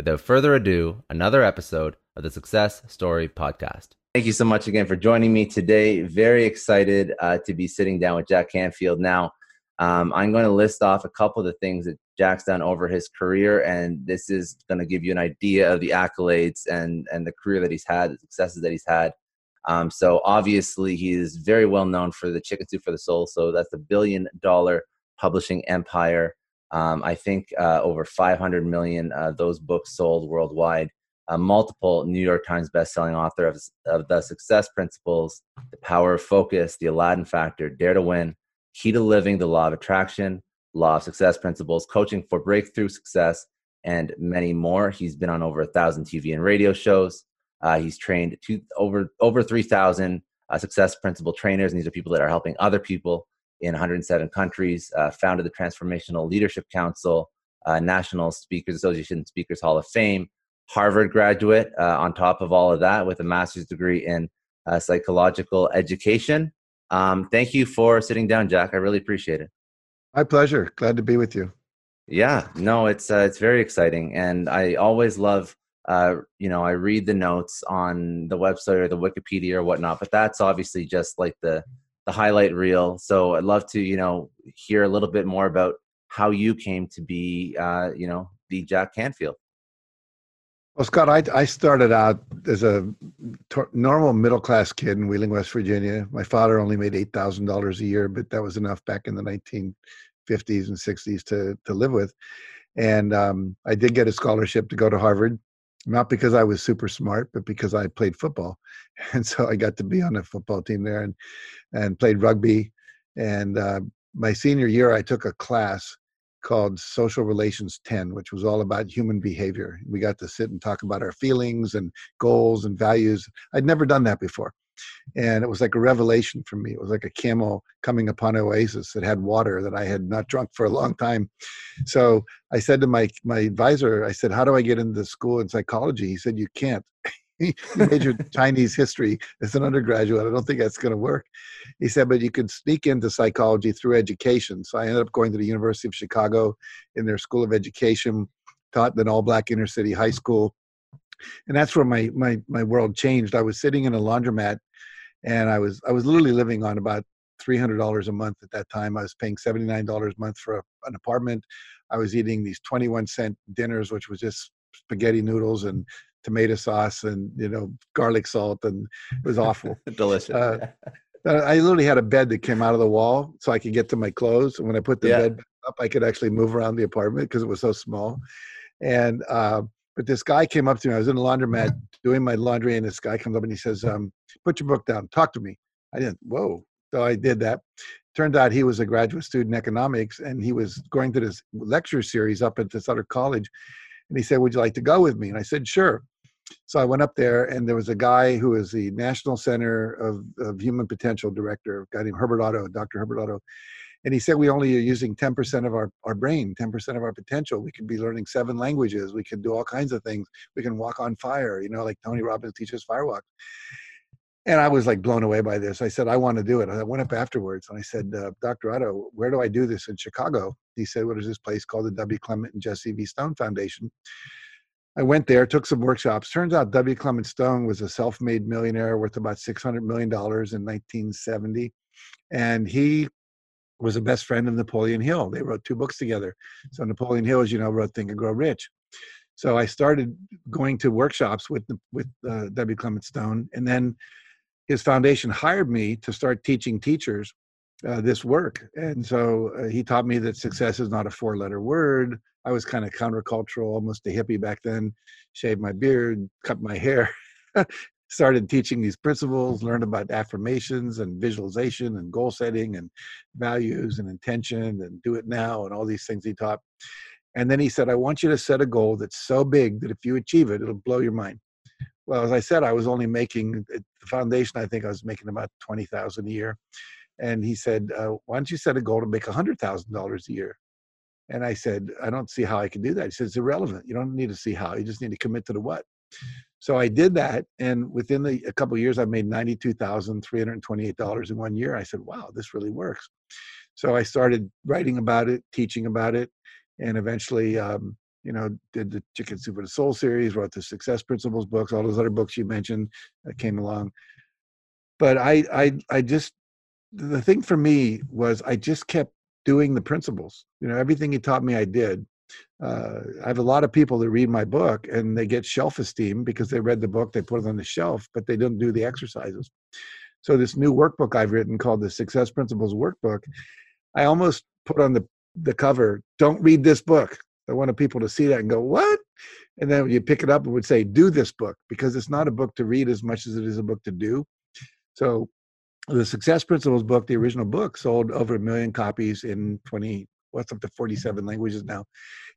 Without further ado, another episode of the Success Story Podcast. Thank you so much again for joining me today. Very excited uh, to be sitting down with Jack Canfield. Now, um, I'm going to list off a couple of the things that Jack's done over his career, and this is going to give you an idea of the accolades and and the career that he's had, the successes that he's had. Um, so obviously, he is very well known for the Chicken Soup for the Soul. So that's a billion dollar publishing empire. Um, I think uh, over 500 million uh, those books sold worldwide a multiple New York Times bestselling author of, of The Success Principles, The Power of Focus, The Aladdin Factor, Dare to Win, Key to Living, The Law of Attraction, Law of Success Principles, Coaching for Breakthrough Success, and many more. He's been on over a thousand TV and radio shows. Uh, he's trained two, over over 3,000 uh, success principle trainers, and these are people that are helping other people in 107 countries. Uh, founded the Transformational Leadership Council, uh, National Speakers Association Speakers Hall of Fame, Harvard graduate uh, on top of all of that with a master's degree in uh, psychological education. Um, thank you for sitting down, Jack. I really appreciate it. My pleasure. Glad to be with you. Yeah, no, it's uh, it's very exciting, and I always love. Uh, you know, I read the notes on the website or the Wikipedia or whatnot, but that's obviously just like the the highlight reel. So I'd love to, you know, hear a little bit more about how you came to be, uh, you know, the Jack Canfield. Well, Scott, I, I started out as a t- normal middle class kid in Wheeling, West Virginia. My father only made eight thousand dollars a year, but that was enough back in the nineteen fifties and sixties to to live with. And um, I did get a scholarship to go to Harvard, not because I was super smart, but because I played football, and so I got to be on the football team there and and played rugby. And uh, my senior year, I took a class called Social Relations 10, which was all about human behavior. We got to sit and talk about our feelings and goals and values. I'd never done that before. And it was like a revelation for me. It was like a camel coming upon an oasis that had water that I had not drunk for a long time. So I said to my, my advisor, I said, How do I get into school in psychology? He said, You can't. he majored Chinese history as an undergraduate. I don't think that's going to work. He said, but you could sneak into psychology through education. So I ended up going to the University of Chicago in their School of Education, taught in an all black inner city high school. And that's where my, my, my world changed. I was sitting in a laundromat and I was, I was literally living on about $300 a month at that time. I was paying $79 a month for a, an apartment. I was eating these 21 cent dinners, which was just spaghetti noodles and tomato sauce and you know garlic salt and it was awful delicious uh, i literally had a bed that came out of the wall so i could get to my clothes and when i put the yeah. bed up i could actually move around the apartment because it was so small and uh, but this guy came up to me i was in the laundromat doing my laundry and this guy comes up and he says um, put your book down talk to me i didn't whoa so i did that turned out he was a graduate student in economics and he was going to this lecture series up at this other college and he said would you like to go with me and i said sure so I went up there, and there was a guy who was the National Center of, of Human Potential director, a guy named Herbert Otto, Dr. Herbert Otto. And he said we only are using 10% of our, our brain, 10% of our potential. We could be learning seven languages. We can do all kinds of things. We can walk on fire, you know, like Tony Robbins teaches firewalk. And I was like blown away by this. I said, I want to do it. I went up afterwards and I said, uh, Dr. Otto, where do I do this in Chicago? He said, What is this place called the W. Clement and Jessie V. Stone Foundation? I went there, took some workshops. Turns out W. Clement Stone was a self made millionaire worth about $600 million in 1970. And he was a best friend of Napoleon Hill. They wrote two books together. So Napoleon Hill, as you know, wrote Think and Grow Rich. So I started going to workshops with with uh, W. Clement Stone, and then his foundation hired me to start teaching teachers uh, this work. And so uh, he taught me that success is not a four-letter word. I was kind of countercultural, almost a hippie back then. Shaved my beard, cut my hair, started teaching these principles, learned about affirmations and visualization and goal setting and values and intention and do it now and all these things he taught. And then he said, I want you to set a goal that's so big that if you achieve it, it'll blow your mind. Well, as I said, I was only making the foundation, I think I was making about 20,000 a year. And he said, uh, why don't you set a goal to make $100,000 a year? And I said, I don't see how I can do that. He said, it's irrelevant. You don't need to see how. You just need to commit to the what. So I did that, and within the, a couple years, I made ninety-two thousand three hundred twenty-eight dollars in one year. I said, "Wow, this really works." So I started writing about it, teaching about it, and eventually, um, you know, did the Chicken Soup for the Soul series, wrote the Success Principles books, all those other books you mentioned that came along. But I, I, I just the thing for me was I just kept doing the principles. You know, everything he taught me, I did uh, I have a lot of people that read my book and they get shelf esteem because they read the book, they put it on the shelf, but they don't do the exercises. So this new workbook I've written called the Success Principles Workbook, I almost put on the the cover, "Don't read this book." I wanted people to see that and go, "What?" And then you pick it up, and would say, "Do this book," because it's not a book to read as much as it is a book to do. So the Success Principles book, the original book, sold over a million copies in 20 what's up to 47 languages now.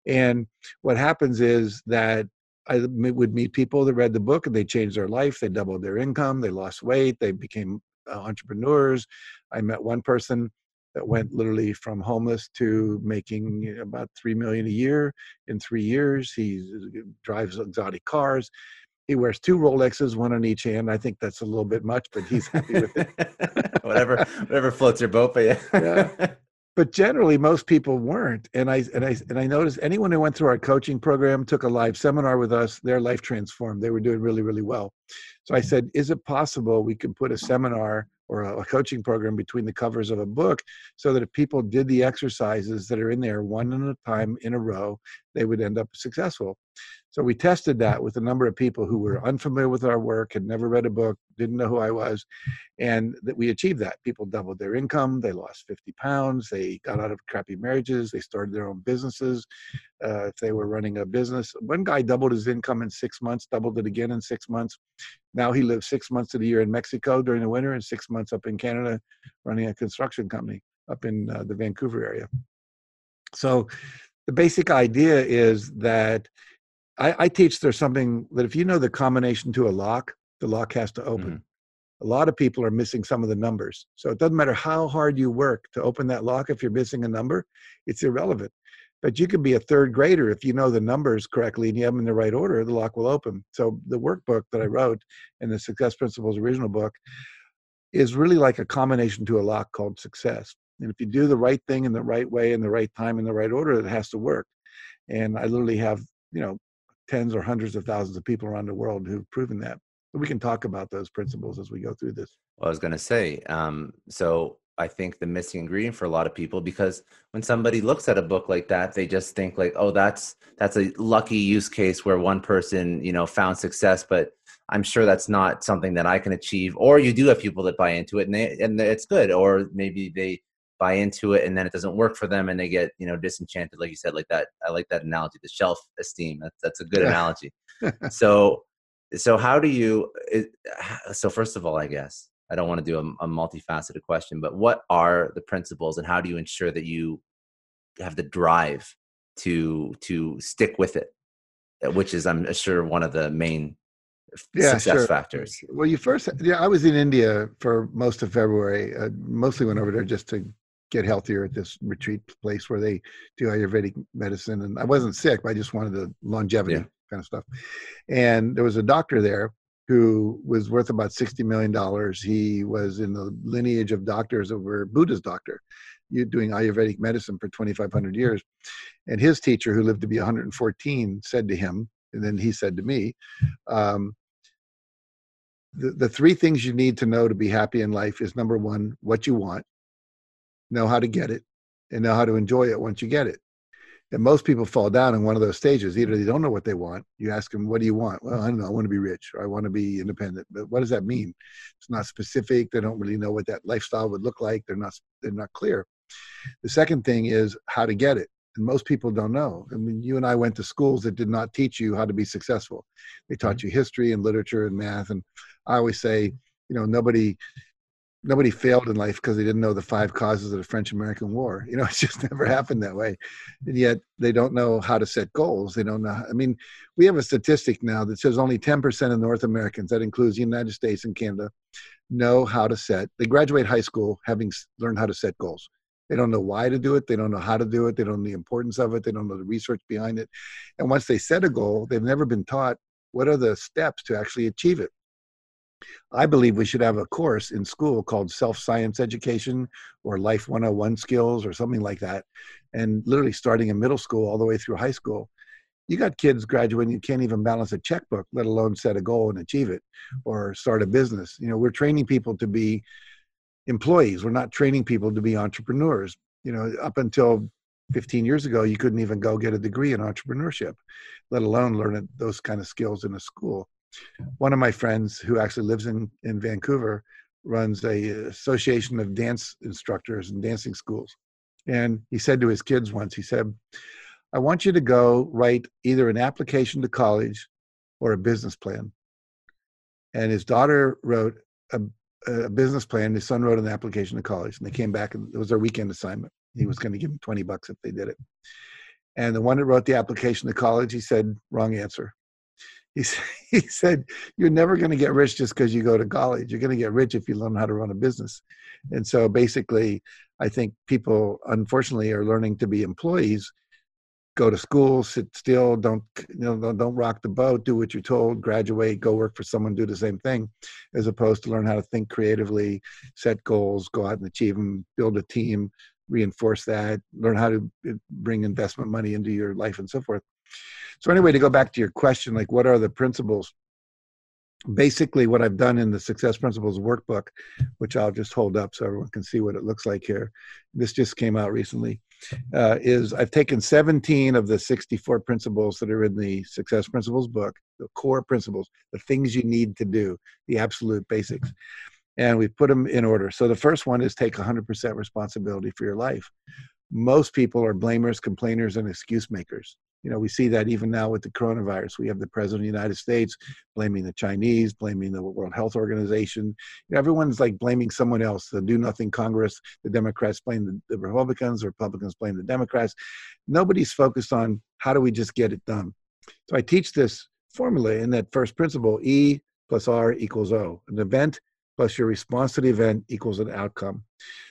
And what happens is that I would meet people that read the book and they changed their life. They doubled their income. They lost weight. They became uh, entrepreneurs. I met one person that went literally from homeless to making about three million a year in three years. He drives exotic cars. He wears two Rolexes, one on each hand. I think that's a little bit much, but he's happy with it. whatever, whatever floats your boat. But yeah. yeah but generally most people weren't. And i and i and i noticed anyone who went through our coaching program took a live seminar with us their life transformed. They were doing really really well. So i said is it possible we could put a seminar or a, coaching program between the covers of a book so that if people did the exercises that are in there one at a time in a row they would end up successful so we tested that with a number of people who were unfamiliar with our work, had never read a book, didn't know who I was, and that we achieved that. People doubled their income, they lost 50 pounds, they got out of crappy marriages, they started their own businesses. Uh, if they were running a business, one guy doubled his income in six months, doubled it again in six months. Now he lives six months of the year in Mexico during the winter and six months up in Canada running a construction company up in uh, the Vancouver area. So the basic idea is that I, I, teach there's something that if you know the combination to a lock, the lock has to open. Mm-hmm. A lot of people are missing some of the numbers. So it doesn't matter how hard you work to open that lock. If you're missing a number, it's irrelevant. But you can be a third grader if you know the numbers correctly and you have them in the right order, the lock will open. So the workbook that I wrote in the Success Principles original book is really like a combination to a lock called success. And if you do the right thing in the right way, in the right time, in the right order, it has to work. And I literally have, you know, tens or hundreds of thousands of people around the world who've proven that. we can talk about those principles as we go through this. Well, I was going to say, um, so I think the missing ingredient for a lot of people because when somebody looks at a book like that, they just think like, oh, that's that's a lucky use case where one person, you know, found success, but I'm sure that's not something that I can achieve. Or you do have people that buy into it and they, and it's good, or maybe they buy into it and then it doesn't work for them and they get you know disenchanted like you said like that i like that analogy the shelf esteem that's, that's a good yeah. analogy so so how do you it, so first of all i guess i don't want to do a, a multifaceted question but what are the principles and how do you ensure that you have the drive to to stick with it uh, which is i'm sure one of the main yeah, success sure. factors well you first yeah i was in india for most of february uh, mostly went over there just to get healthier at this retreat place where they do Ayurvedic medicine. And I wasn't sick, but I just wanted the longevity yeah. kind of stuff. And there was a doctor there who was worth about $60 million. He was in the lineage of doctors that were Buddha's doctor, you doing Ayurvedic medicine for 2,500 years. And his teacher, who lived to be 114, said to him, and then he said to me, um, the, the three things you need to know to be happy in life is number one, what you want, know how to get it, and know how to enjoy it once you get it. And most people fall down in one of those stages. Either they don't know what they want. You ask them, "What do you want?" Well, I don't know. I want to be rich, or I want to be independent. But what does that mean? It's not specific. They don't really know what that lifestyle would look like. They're not. They're not clear. The second thing is how to get it. And most people don't know. I mean, you and I went to schools that did not teach you how to be successful. They taught mm-hmm. you history and literature and math. And I always say, you know, nobody nobody failed in life because they didn't know the five causes of the French American War. You know, it's just never happened that way. And yet they don't know how to set goals. They don't know. I mean, we have a statistic now that says only 10% of North Americans, that includes the United States and Canada, know how to set. They graduate high school having learned how to set goals. They don't know why to do it. They don't know how to do it. They don't know the importance of it. They don't know the research behind it. And once they set a goal, they've never been taught what are the steps to actually achieve it. I believe we should have a course in school called self science education or life 101 skills or something like that. And literally starting in middle school all the way through high school. You got kids graduating, you can't even balance a checkbook, let alone set a goal and achieve it or start a business. You know, we're training people to be employees, we're not training people to be entrepreneurs. You know, up until 15 years ago, you couldn't even go get a degree in entrepreneurship, let alone learn those kind of skills in a school one of my friends who actually lives in, in Vancouver runs a association of dance instructors and dancing schools. And he said to his kids once, he said, I want you to go write either an application to college or a business plan. And his daughter wrote a, a business plan. His son wrote an application to college. And they came back and it was their weekend assignment. He was going to give them 20 bucks if they did it. And the one that wrote the application to college, he said, wrong answer he, he said you're never going to get rich just because you go to college. You're going to get rich if you learn how to run a business. And so basically i think people unfortunately are learning to be employees. Go to school sit still don't you know don't don't rock the boat do what you're told graduate go work for someone do the same thing as opposed to learn how to think creatively set goals go out and achieve them build a team reinforce that learn how to uh, bring investment money into your life and so forth so anyway, to go back to your question, like what are the principles? Basically, what I've done in the Success Principles workbook, which I'll just hold up so everyone can see what it looks like here. This just came out recently. Uh, is I've taken 17 of the 64 principles that are in the Success Principles book, the core principles, the things you need to do, the absolute basics, and we've put them in order. So the first one is take 100% responsibility for your life. Most people are blamers, complainers, and excuse makers you know, we see that even now with the coronavirus. We have the president of the United States blaming the Chinese, blaming the World Health Organization. You know, everyone's like blaming someone else. The Do Nothing Congress, the Democrats blame the, the Republicans, the Republicans blame the Democrats. Nobody's focused on how do we just get it done. So I teach this formula in that first principle E plus R equals O. An event plus your response to the event equals an outcome.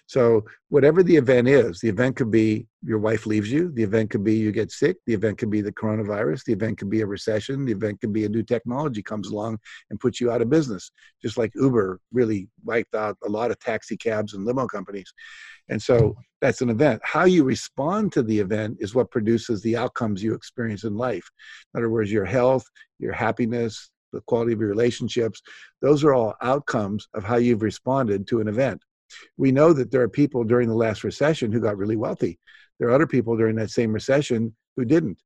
So, whatever the event is, the event could be your wife leaves you, the event could be you get sick, the event could be the coronavirus, the event could be a recession, the event could be a new technology comes along and puts you out of business, just like Uber really wiped out a lot of taxi cabs and limo companies. And so, that's an event. How you respond to the event is what produces the outcomes you experience in life. In other words, your health, your happiness, the quality of your relationships. Those are all outcomes of how you've responded to an event. We know that there are people during the last recession who got really wealthy. There are other people during that same recession who didn't.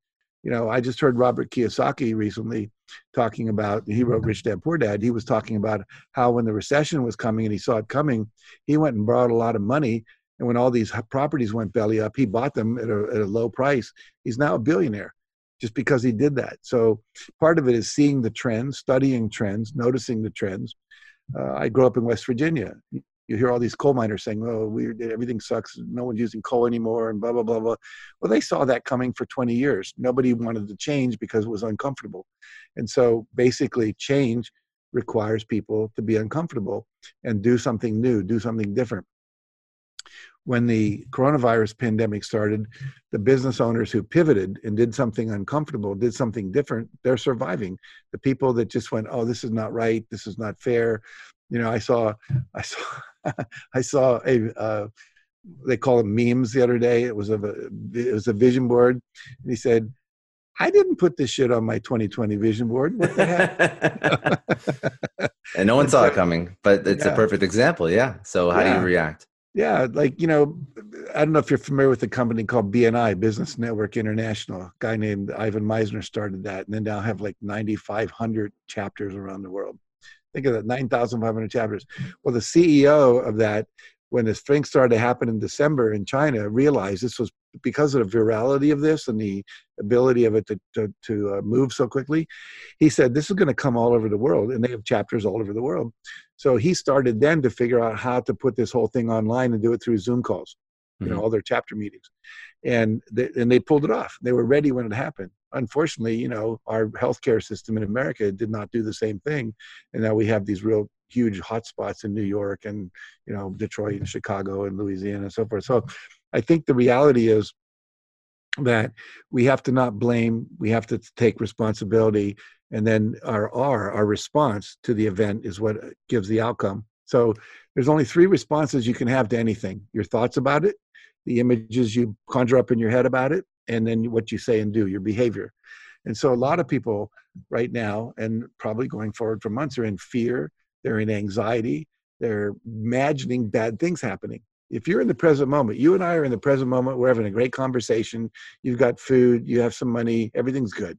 You know, I just heard Robert Kiyosaki recently talking about, he wrote mm-hmm. Rich Dad Poor Dad. He was talking about how when the recession was coming and he saw it coming, he went and borrowed a lot of money. And when all these properties went belly up, he bought them at a, at a low price. He's now a billionaire just because he did that. So part of it is seeing the trends, studying trends, noticing the trends. Uh, I grew up in West Virginia. You hear all these coal miners saying, "Oh, we everything sucks. No one's using coal anymore," and blah blah blah blah. Well, they saw that coming for 20 years. Nobody wanted to change because it was uncomfortable, and so basically, change requires people to be uncomfortable and do something new, do something different. When the coronavirus pandemic started, the business owners who pivoted and did something uncomfortable, did something different, they're surviving. The people that just went, "Oh, this is not right. This is not fair." You know, I saw, I saw, I saw a. Uh, they call them memes the other day. It was a it was a vision board, and he said, I didn't put this shit on my 2020 vision board. What the heck? and no one saw it coming, but it's yeah. a perfect example. Yeah. So how yeah. do you react? Yeah, like you know, I don't know if you're familiar with a company called BNI, Business Network International. A guy named Ivan Misner started that, and then now have like 9,500 chapters around the world. Think of that, 9,500 chapters. Well, the CEO of that when this thing started to happen in December in China, realized this was because of the virality of this and the ability of it to, to, to uh, move so quickly. He said, This is going to come all over the world, and they have chapters all over the world. So he started then to figure out how to put this whole thing online and do it through Zoom calls, you mm-hmm. know, all their chapter meetings. And they, and they pulled it off. They were ready when it happened. Unfortunately, you know, our healthcare system in America did not do the same thing. And now we have these real huge hotspots in New York and you know Detroit and Chicago and Louisiana and so forth. So I think the reality is that we have to not blame, we have to take responsibility, and then our our our response to the event is what gives the outcome. So there's only three responses you can have to anything: your thoughts about it, the images you conjure up in your head about it, and then what you say and do, your behavior. And so a lot of people right now, and probably going forward for months, are in fear they're in anxiety, they're imagining bad things happening. If you're in the present moment, you and I are in the present moment, we're having a great conversation, you've got food, you have some money, everything's good.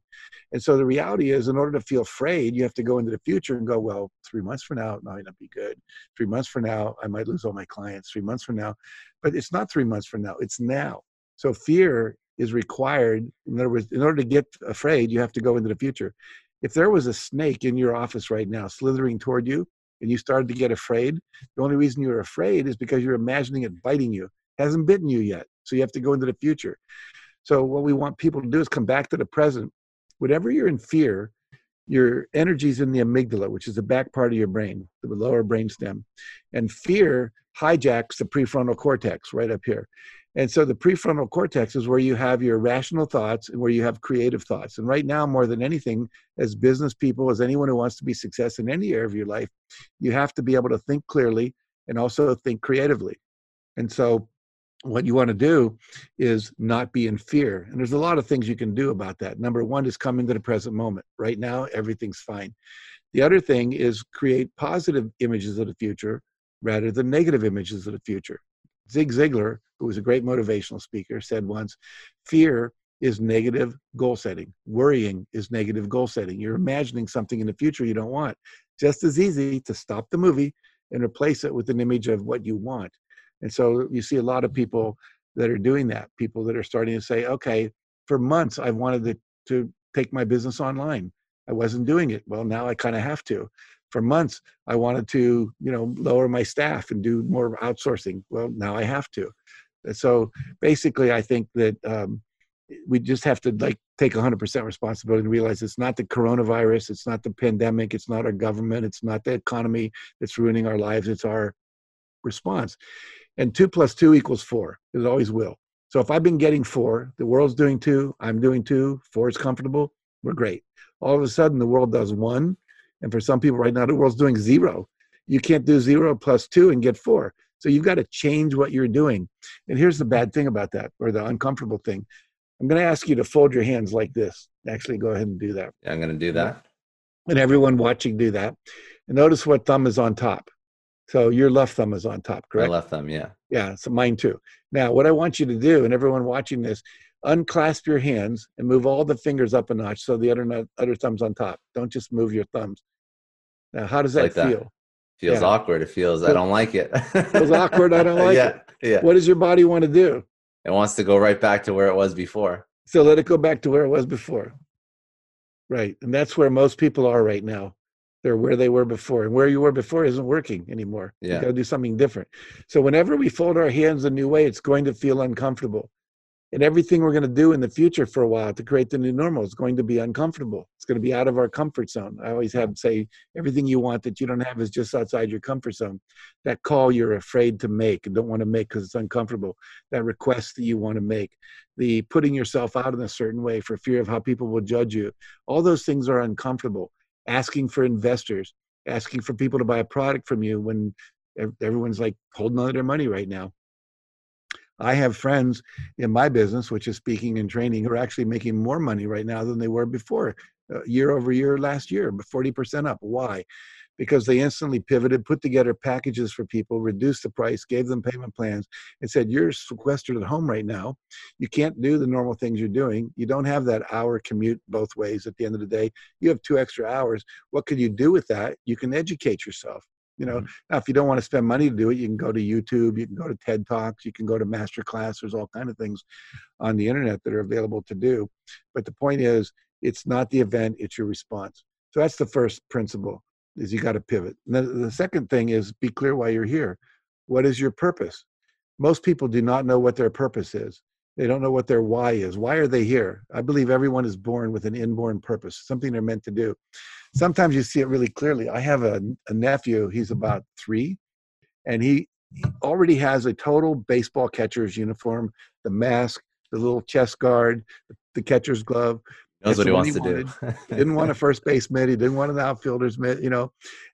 And so the reality is, in order to feel afraid, you have to go into the future and go, well, three months from now, it might not be good. Three months from now, I might lose all my clients. Three months from now, but it's not three months from now, it's now. So fear is required. In other words, in order to get afraid, you have to go into the future. If there was a snake in your office right now slithering toward you, and you started to get afraid, the only reason you're afraid is because you're imagining it biting you. It hasn't bitten you yet. So you have to go into the future. So what we want people to do is come back to the present. Whatever you're in fear, your energy's in the amygdala, which is the back part of your brain, the lower brain stem. And fear hijacks the prefrontal cortex right up here. And so the prefrontal cortex is where you have your rational thoughts and where you have creative thoughts. And right now, more than anything, as business people, as anyone who wants to be success in any area of your life, you have to be able to think clearly and also think creatively. And so what you want to do is not be in fear. And there's a lot of things you can do about that. Number one is come into the present moment. Right now, everything's fine. The other thing is create positive images of the future rather than negative images of the future. Zig Ziglar, who was a great motivational speaker, said once fear is negative goal setting. Worrying is negative goal setting. You're imagining something in the future you don't want. Just as easy to stop the movie and replace it with an image of what you want. And so you see a lot of people that are doing that, people that are starting to say, okay, for months I've wanted to, to take my business online. I wasn't doing it. Well, now I kind of have to for months i wanted to you know lower my staff and do more outsourcing. Well now i have to. So basically i think that um, we just have to like take 100% responsibility and realize it's not the coronavirus it's not the pandemic it's not our government it's not the economy that's ruining our lives it's our response. And two plus two equals four it always will. So if i've been getting four the world's doing two i'm doing two four is comfortable we're great. All of a sudden the world does one and for some people right now, the world's doing zero. You can't do zero plus two and get four. So you've got to change what you're doing. And here's the bad thing about that, or the uncomfortable thing. I'm going to ask you to fold your hands like this. Actually, go ahead and do that. Yeah, I'm going to do that. And everyone watching, do that. And notice what thumb is on top. So your left thumb is on top, correct? My left thumb, yeah. Yeah, so mine too. Now, what I want you to do, and everyone watching this, unclasp your hands and move all the fingers up a notch so the other other thumb's on top. Don't just move your thumbs. Now, how does that like feel? That. Feels yeah. awkward. It feels I don't like it. It feels awkward. I don't like yeah, it. Yeah. What does your body want to do? It wants to go right back to where it was before. So let it go back to where it was before. Right. And that's where most people are right now. They're where they were before. And where you were before isn't working anymore. Yeah. You gotta do something different. So whenever we fold our hands a new way, it's going to feel uncomfortable. And everything we're going to do in the future for a while to create the new normal is going to be uncomfortable. It's going to be out of our comfort zone. I always have say everything you want that you don't have is just outside your comfort zone. That call you're afraid to make and don't want to make because it's uncomfortable. That request that you want to make, the putting yourself out in a certain way for fear of how people will judge you. All those things are uncomfortable. Asking for investors, asking for people to buy a product from you when everyone's like holding on to their money right now I have friends in my business, which is speaking and training, who are actually making more money right now than they were before, uh, year over year last year, 40% up. Why? Because they instantly pivoted, put together packages for people, reduced the price, gave them payment plans, and said, You're sequestered at home right now. You can't do the normal things you're doing. You don't have that hour commute both ways at the end of the day. You have two extra hours. What can you do with that? You can educate yourself. You know, mm-hmm. now if you don't want to spend money to do it, you can go to YouTube, you can go to TED Talks, you can go to Master Class. There's all kind of things on the internet that are available to do. But the point is, it's not the event; it's your response. So that's the first principle: is you got to pivot. The, the second thing is be clear why you're here. What is your purpose? Most people do not know what their purpose is. They don't know what their why is. Why are they here? I believe everyone is born with an inborn purpose, something they're meant to do sometimes you see it really clearly. I have a, a nephew, he's about three, and he, he already has a total baseball catcher's uniform, the mask, the little chest guard, the catcher's glove. Knows what he wants he to do. didn't want a first base mitt. He didn't want an outfielder's mitt, you know.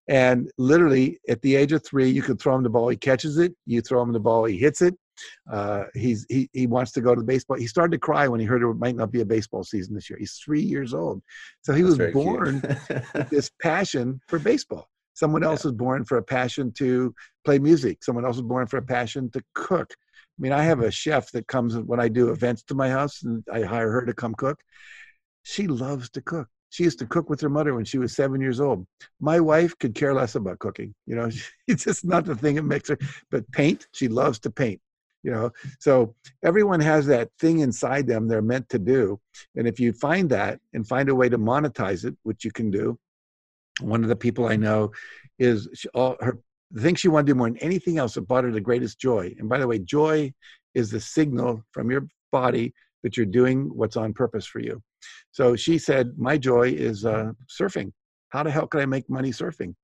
And literally, at the age of three, you can throw him the ball. He catches it. You throw him the ball. He hits it. Uh, he's he he wants to go to the baseball. He started to cry when he heard it might not be a baseball season this year. He's three years old, so he That's was born with this passion for baseball. Someone else yeah. was born for a passion to play music. Someone else was born for a passion to cook. I mean, I have a chef that comes when I do events to my house, and I hire her to come cook. She loves to cook. She used to cook with her mother when she was seven years old. My wife could care less about cooking. You know, it's just not the thing that makes her. But paint, she loves to paint you know? So everyone has that thing inside them they're meant to do and if you find that and find a way to monetize it which you can do one of the people i know is she, all her the thing she wanted to do more than anything else that brought her the greatest joy and by the way joy is the signal from your body that you're doing what's on purpose for you. So she said my joy is uh, surfing. How the hell can i make money surfing?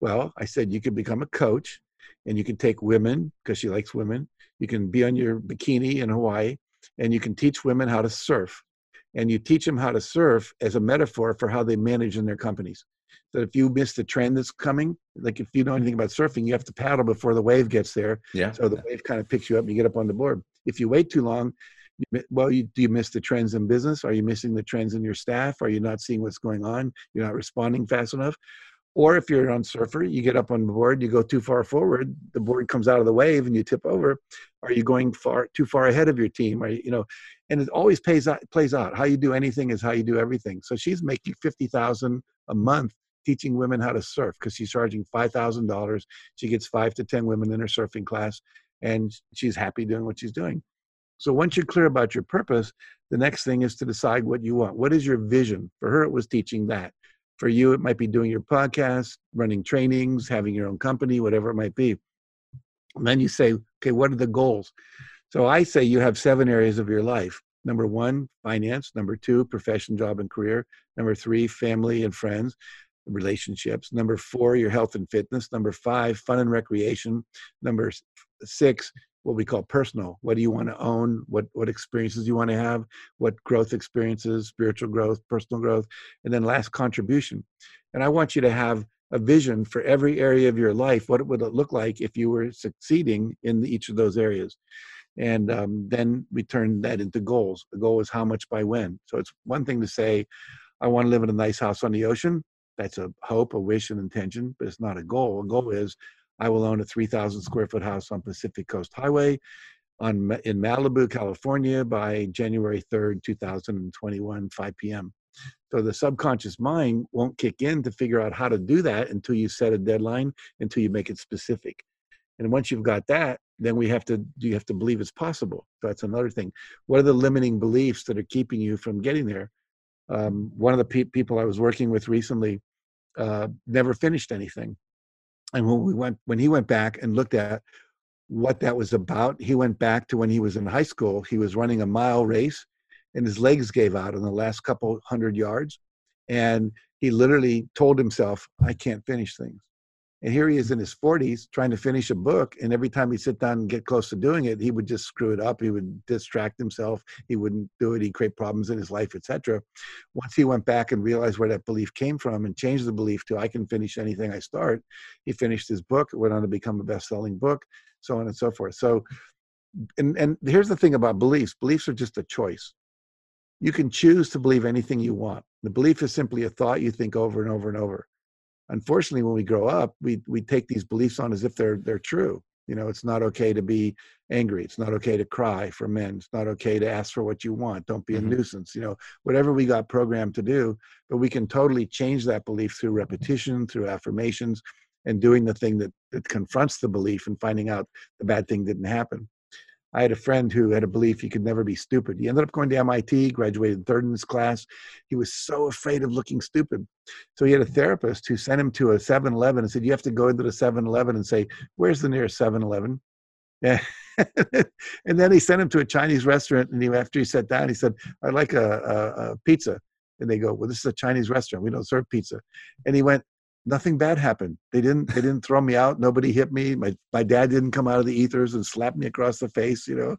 Well i said you could become a coach and you can take women because she likes women you can be on your bikini in Hawaii and you can teach women how to surf. And you teach them how to surf as a metaphor for how they manage in their companies. So if you miss the trend that's coming, like if you know anything about surfing, you have to paddle before the wave gets there. Yeah. So the wave kind of picks you up and you get up on the board. If you wait too long, you, well, you, do you miss the trends in business? Are you missing the trends in your staff? Are you not seeing what's going on? You're not responding fast enough. Or if you're on surfer, you get up on the board, you go too far forward, the board comes out of the wave and you tip over. Are you going far too far ahead of your team? Are you, you know, and it always pays out, plays out. How you do anything is how you do everything. So she's making fifty thousand a month teaching women how to surf because she's charging five thousand dollars. She gets five to ten women in her surfing class, and she's happy doing what she's doing. So once you're clear about your purpose, the next thing is to decide what you want. What is your vision? For her, it was teaching that. For you, it might be doing your podcast, running trainings, having your own company, whatever it might be. And then you say, okay, what are the goals? So I say you have seven areas of your life. Number one, finance. Number two, profession, job, and career. Number three, family and friends, relationships. Number four, your health and fitness. Number five, fun and recreation. Number six, what we call personal. What do you want to own? What what experiences you want to have? What growth experiences, spiritual growth, personal growth, and then last contribution. And I want you to have a vision for every area of your life. What would it look like if you were succeeding in each of those areas? And um, then we turn that into goals. The goal is how much by when. So it's one thing to say, I want to live in a nice house on the ocean. That's a hope, a wish, an intention, but it's not a goal. A goal is I will own a 3,000 square foot house on Pacific Coast Highway on, in Malibu, California by January 3rd, 2021, 5 p.m. So the subconscious mind won't kick in to figure out how to do that until you set a deadline, until you make it specific. And once you've got that, then we have to you have to believe it's possible. So that's another thing. What are the limiting beliefs that are keeping you from getting there? Um, one of the pe- people I was working with recently uh, never finished anything and when we went when he went back and looked at what that was about. He went back to when he was in high school. He was running a mile race and his legs gave out in the last couple hundred yards. And he literally told himself, I can't finish things. And here he is in his 40s trying to finish a book. And every time he'd sit down and get close to doing it, he would just screw it up. He would distract himself. He wouldn't do it. He'd create problems in his life, etc. Once he went back and realized where that belief came from and changed the belief to I can finish anything I start, he finished his book. Went on to become a best-selling book, so on and so forth. So, and, and here's the thing about beliefs. Beliefs are just a choice. You can choose to believe anything you want. The belief is simply a thought you think over and over and over unfortunately when we grow up we we take these beliefs on as if they're they're true. You know it's not okay to be angry. It's not okay to cry for men. It's not okay to ask for what you want. Don't be a mm-hmm. nuisance you know whatever we got programmed to do. But we can totally change that belief through repetition through affirmations and doing the thing that, that confronts the belief and finding out the bad thing didn't happen I had a friend who had a belief he could never be stupid. He ended up going to MIT, graduated third in his class. He was so afraid of looking stupid. So he had a therapist who sent him to a 7 Eleven and said, You have to go into the 7 Eleven and say, Where's the nearest 7 Eleven? and then he sent him to a Chinese restaurant. And he, after he sat down, he said, I'd like a, a, a pizza. And they go, Well, this is a Chinese restaurant. We don't serve pizza. And he went, nothing bad happened. They didn't they didn't throw me out. Nobody hit me. My my dad didn't come out of the ethers and slap me across the face, you know.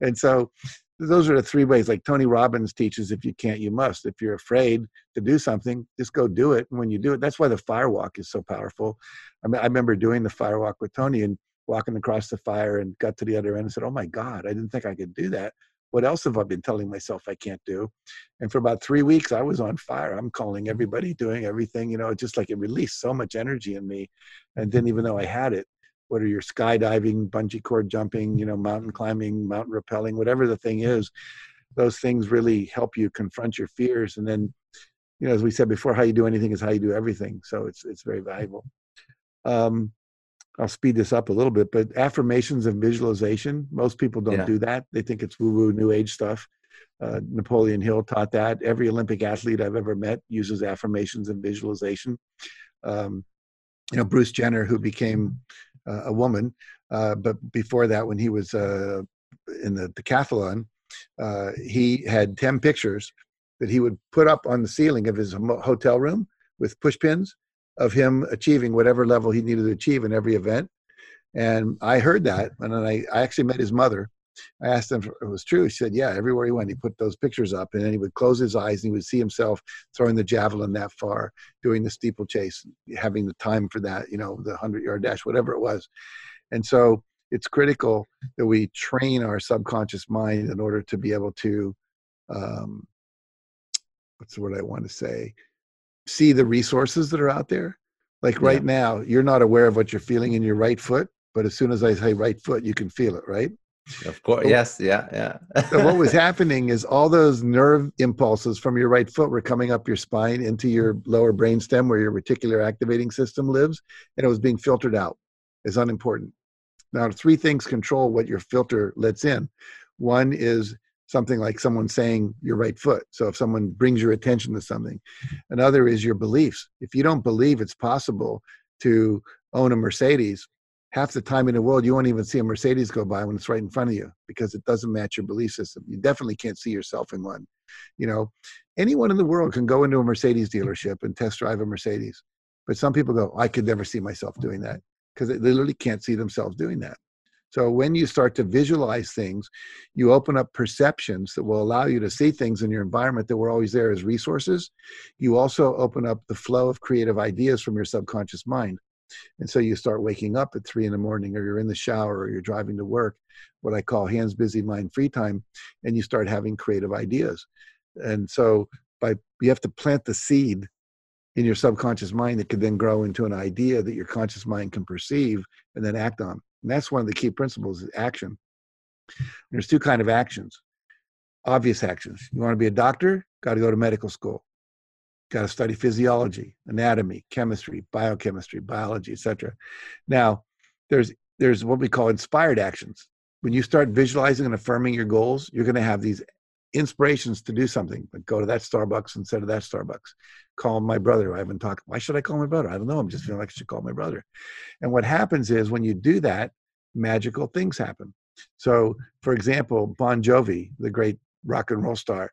And so those are the three ways like Tony Robbins teaches if you can't you must. If you're afraid to do something, just go do it. And when you do it, that's why the fire walk is so powerful. I mean, I remember doing the fire walk with Tony and walking across the fire and got to the other end and said, "Oh my god, I didn't think I could do that." What else have I been telling myself I can't do? And for about three weeks, I was on fire. I'm calling everybody, doing everything, you know, just like it released so much energy in me. And didn't even know I had it. What are your skydiving, bungee cord jumping, you know, mountain climbing, mountain rappelling, whatever the thing is, those things really help you confront your fears. And then, you know, as we said before, how you do anything is how you do everything. So it's it's very valuable. Um, I'll speed this up a little bit, but affirmations and visualization, most people don't yeah. do that. They think it's woo woo new age stuff. Uh, Napoleon Hill taught that. Every Olympic athlete I've ever met uses affirmations and visualization. Um, you know, Bruce Jenner, who became uh, a woman, uh, but before that, when he was uh, in the decathlon, uh, he had 10 pictures that he would put up on the ceiling of his hotel room with push pins of him achieving whatever level he needed to achieve in every event. And I heard that, and then I, I actually met his mother. I asked him if it was true. He said, "Yeah." Everywhere he went, he put those pictures up, and then he would close his eyes and he would see himself throwing the javelin that far, doing the steeplechase, having the time for that, you know, the hundred-yard dash, whatever it was. And so it's critical that we train our subconscious mind in order to be able to, um, what's the word I want to say, see the resources that are out there. Like right yeah. now, you're not aware of what you're feeling in your right foot, but as soon as I say right foot, you can feel it, right? Of course, so, yes, yeah, yeah. so what was happening is all those nerve impulses from your right foot were coming up your spine into your lower brainstem where your reticular activating system lives, and it was being filtered out as unimportant. Now, three things control what your filter lets in. One is something like someone saying your right foot. So if someone brings your attention to something, another is your beliefs. If you don't believe it's possible to own a Mercedes, half the time in the world you won't even see a Mercedes go by when it's right in front of you because it doesn't match your belief system. You definitely can't see yourself in one. You know, anyone in the world can go into a Mercedes dealership and test drive a Mercedes. But some people go, I could never see myself doing that because they literally can't see themselves doing that. So when you start to visualize things, you open up perceptions that will allow you to see things in your environment that were always there as resources. You also open up the flow of creative ideas from your subconscious mind. And so you start waking up at three in the morning, or you're in the shower, or you're driving to work, what I call hands busy, mind free time, and you start having creative ideas. And so by you have to plant the seed in your subconscious mind that could then grow into an idea that your conscious mind can perceive and then act on. And that's one of the key principles is action. There's two kind of actions. Obvious actions. You want to be a doctor, got to go to medical school. Got to study physiology, anatomy, chemistry, biochemistry, biology, etc. Now, there's there's what we call inspired actions. When you start visualizing and affirming your goals, you're going to have these inspirations to do something. Like go to that Starbucks instead of that Starbucks. Call my brother. I haven't talked. Why should I call my brother? I don't know. I'm just feeling like I should call my brother. And what happens is when you do that, magical things happen. So, for example, Bon Jovi, the great rock and roll star,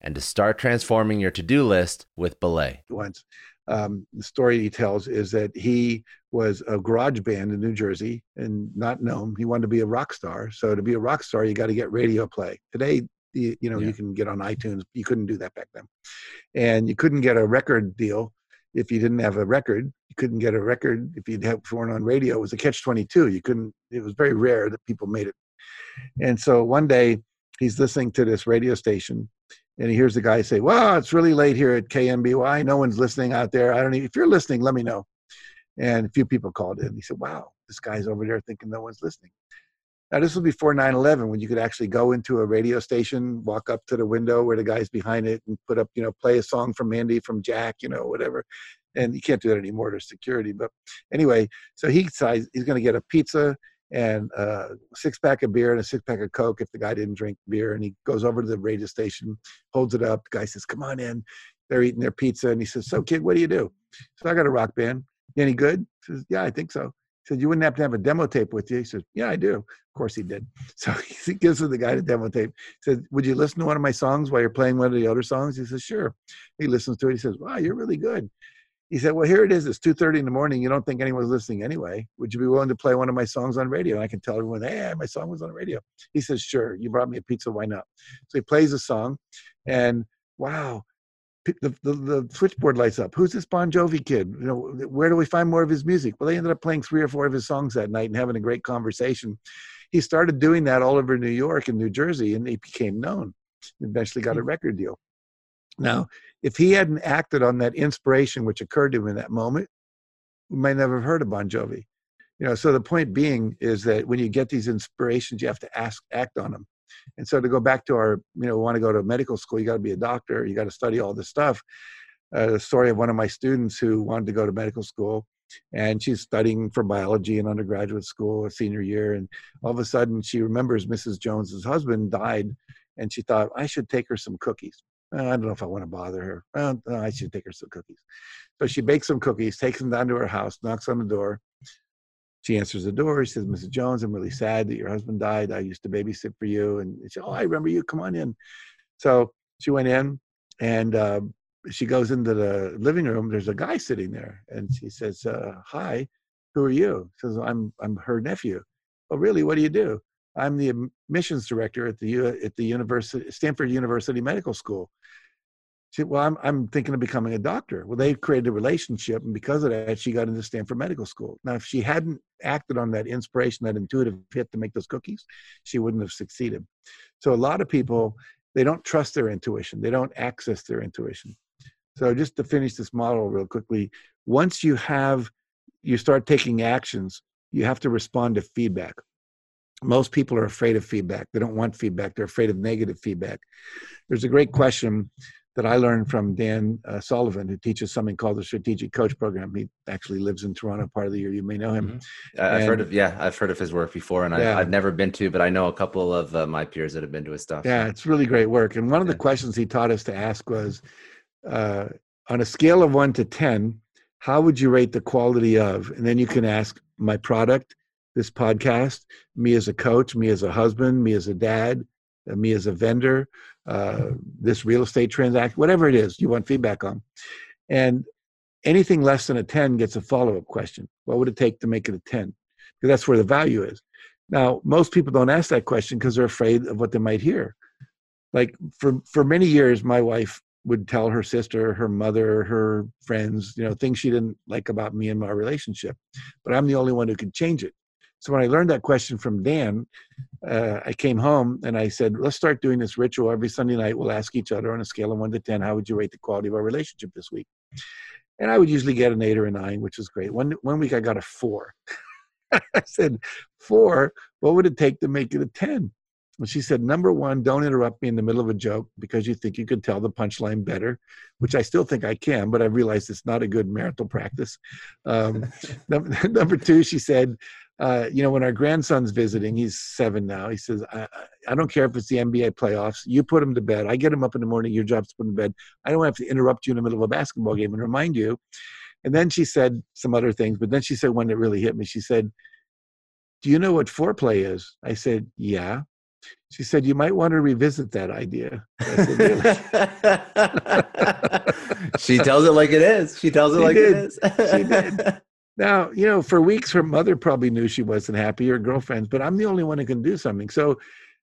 and to start transforming your to do list with Belay. Once. Um, the story he tells is that he was a garage band in New Jersey and not known. He wanted to be a rock star. So to be a rock star, you got to get radio play. Today, you, you know, yeah. you can get on iTunes. You couldn't do that back then. And you couldn't get a record deal if you didn't have a record. You couldn't get a record if you weren't on radio. It was a catch 22. You couldn't, it was very rare that people made it. And so one day he's listening to this radio station and he hears the guy say, "Well, it's really late here at KMBY. No one's listening out there. I don't even, if you're listening, let me know." And a few people called in. He said, "Wow, this guy's over there thinking no one's listening." Now this was before 9/11, when you could actually go into a radio station, walk up to the window where the guy's behind it, and put up, you know, play a song from Mandy, from Jack, you know, whatever. And you can't do that anymore. There's security. But anyway, so he decides he's going to get a pizza and a six pack of beer and a six pack of Coke if the guy didn't drink beer. And he goes over to the radio station, holds it up. The guy says, Come on in. They're eating their pizza. And he says, So, kid, what do you do? So I got a rock band. Any good? He says, Yeah, I think so. He said, You wouldn't have to have a demo tape with you. He says, Yeah, I do. Of course he did. So he gives the guy the demo tape. He said, Would you listen to one of my songs while you're playing one of the other songs? He says, Sure. He listens to it. He says, Wow, you're really good. He said, "Well, here it is. It's 2:30 in the morning. You don't think anyone's listening anyway? Would you be willing to play one of my songs on radio?" And I can tell everyone, "Hey, my song was on the radio." He says, "Sure. You brought me a pizza. Why not?" So he plays a song, and wow, the, the, the switchboard lights up. Who's this Bon Jovi kid? You know, where do we find more of his music? Well, they ended up playing three or four of his songs that night and having a great conversation. He started doing that all over New York and New Jersey, and he became known. Eventually, got a hmm. record deal. Now, if he hadn't acted on that inspiration which occurred to him in that moment, we might never have heard of Bon Jovi. You know, so the point being is that when you get these inspirations, you have to ask, act on them. And so to go back to our, you know, we want to go to medical school, you got to be a doctor, you got to study all this stuff. Uh, the story of one of my students who wanted to go to medical school, and she's studying for biology in undergraduate school, a senior year, and all of a sudden she remembers Mrs. Jones's husband died, and she thought I should take her some cookies. I don't know if I want to bother her. Well, I should take her some cookies. So she bakes some cookies, takes them down to her house, knocks on the door. She answers the door. She says, Mrs. Jones, I'm really sad that your husband died. I used to babysit for you. And she said, Oh, I remember you. Come on in. So she went in and uh, she goes into the living room. There's a guy sitting there. And she says, uh, Hi, who are you? She says, I'm, I'm her nephew. Oh, really? What do you do? I'm the admissions director at the at the university Stanford University Medical School. She, well, I'm I'm thinking of becoming a doctor. Well, they created a relationship, and because of that, she got into Stanford Medical School. Now, if she hadn't acted on that inspiration, that intuitive hit to make those cookies, she wouldn't have succeeded. So, a lot of people they don't trust their intuition. They don't access their intuition. So, just to finish this model real quickly, once you have you start taking actions you have to respond to feedback. Most people are afraid of feedback. They don't want feedback. They're afraid of negative feedback. There's a great question that I learned from Dan uh, Sullivan, who teaches something called the Strategic Coach Program. He actually lives in Toronto part of the year. You may know him. Mm-hmm. I've and, heard of yeah, I've heard of his work before, and yeah. I, have never been to, but I know a couple of uh, my peers that have been to his stuff. Yeah, it's really great work. And one of the questions he taught us to ask was, uh, on a scale of one to ten, how would you rate the quality of? And then you can ask my product, this podcast, me as a coach, me as a husband, me as a dad, uh, me as a vendor, uh, this real estate transaction, whatever it is you want feedback on. And anything less than a 10 gets a follow up question. What would it take to make it a 10? Because that's where the value is. Now, most people don't ask that question because they're afraid of what they might hear. Like for, for many years, my wife would tell her sister, her mother, her friends, you know, things she didn't like about me and my relationship. But I'm the only one who could change it. So when I learned that question from Dan, uh, I came home and I said, let's start doing this ritual every Sunday night. We'll ask each other on a scale of one to 10, how would you rate the quality of our relationship this week? And I would usually get an eight or a nine, which is great. One, one week I got a four. I said, four, what would it take to make it a 10? And she said, number one, don't interrupt me in the middle of a joke because you think you can tell the punchline better, which I still think I can, but I realized it's not a good marital practice. Um, number, number two, she said, uh, you know, when our grandson's visiting, he's seven now. He says, I, I don't care if it's the NBA playoffs. You put him to bed. I get him up in the morning. Your job's to put him to bed. I don't have to interrupt you in the middle of a basketball game and remind you. And then she said some other things, but then she said one that really hit me. She said, Do you know what foreplay is? I said, Yeah. She said, You might want to revisit that idea. Said, really? she tells it like it is. She tells it she like did. it is. she did. Now, you know, for weeks, her mother probably knew she wasn't happy, her girlfriends, but I'm the only one who can do something. So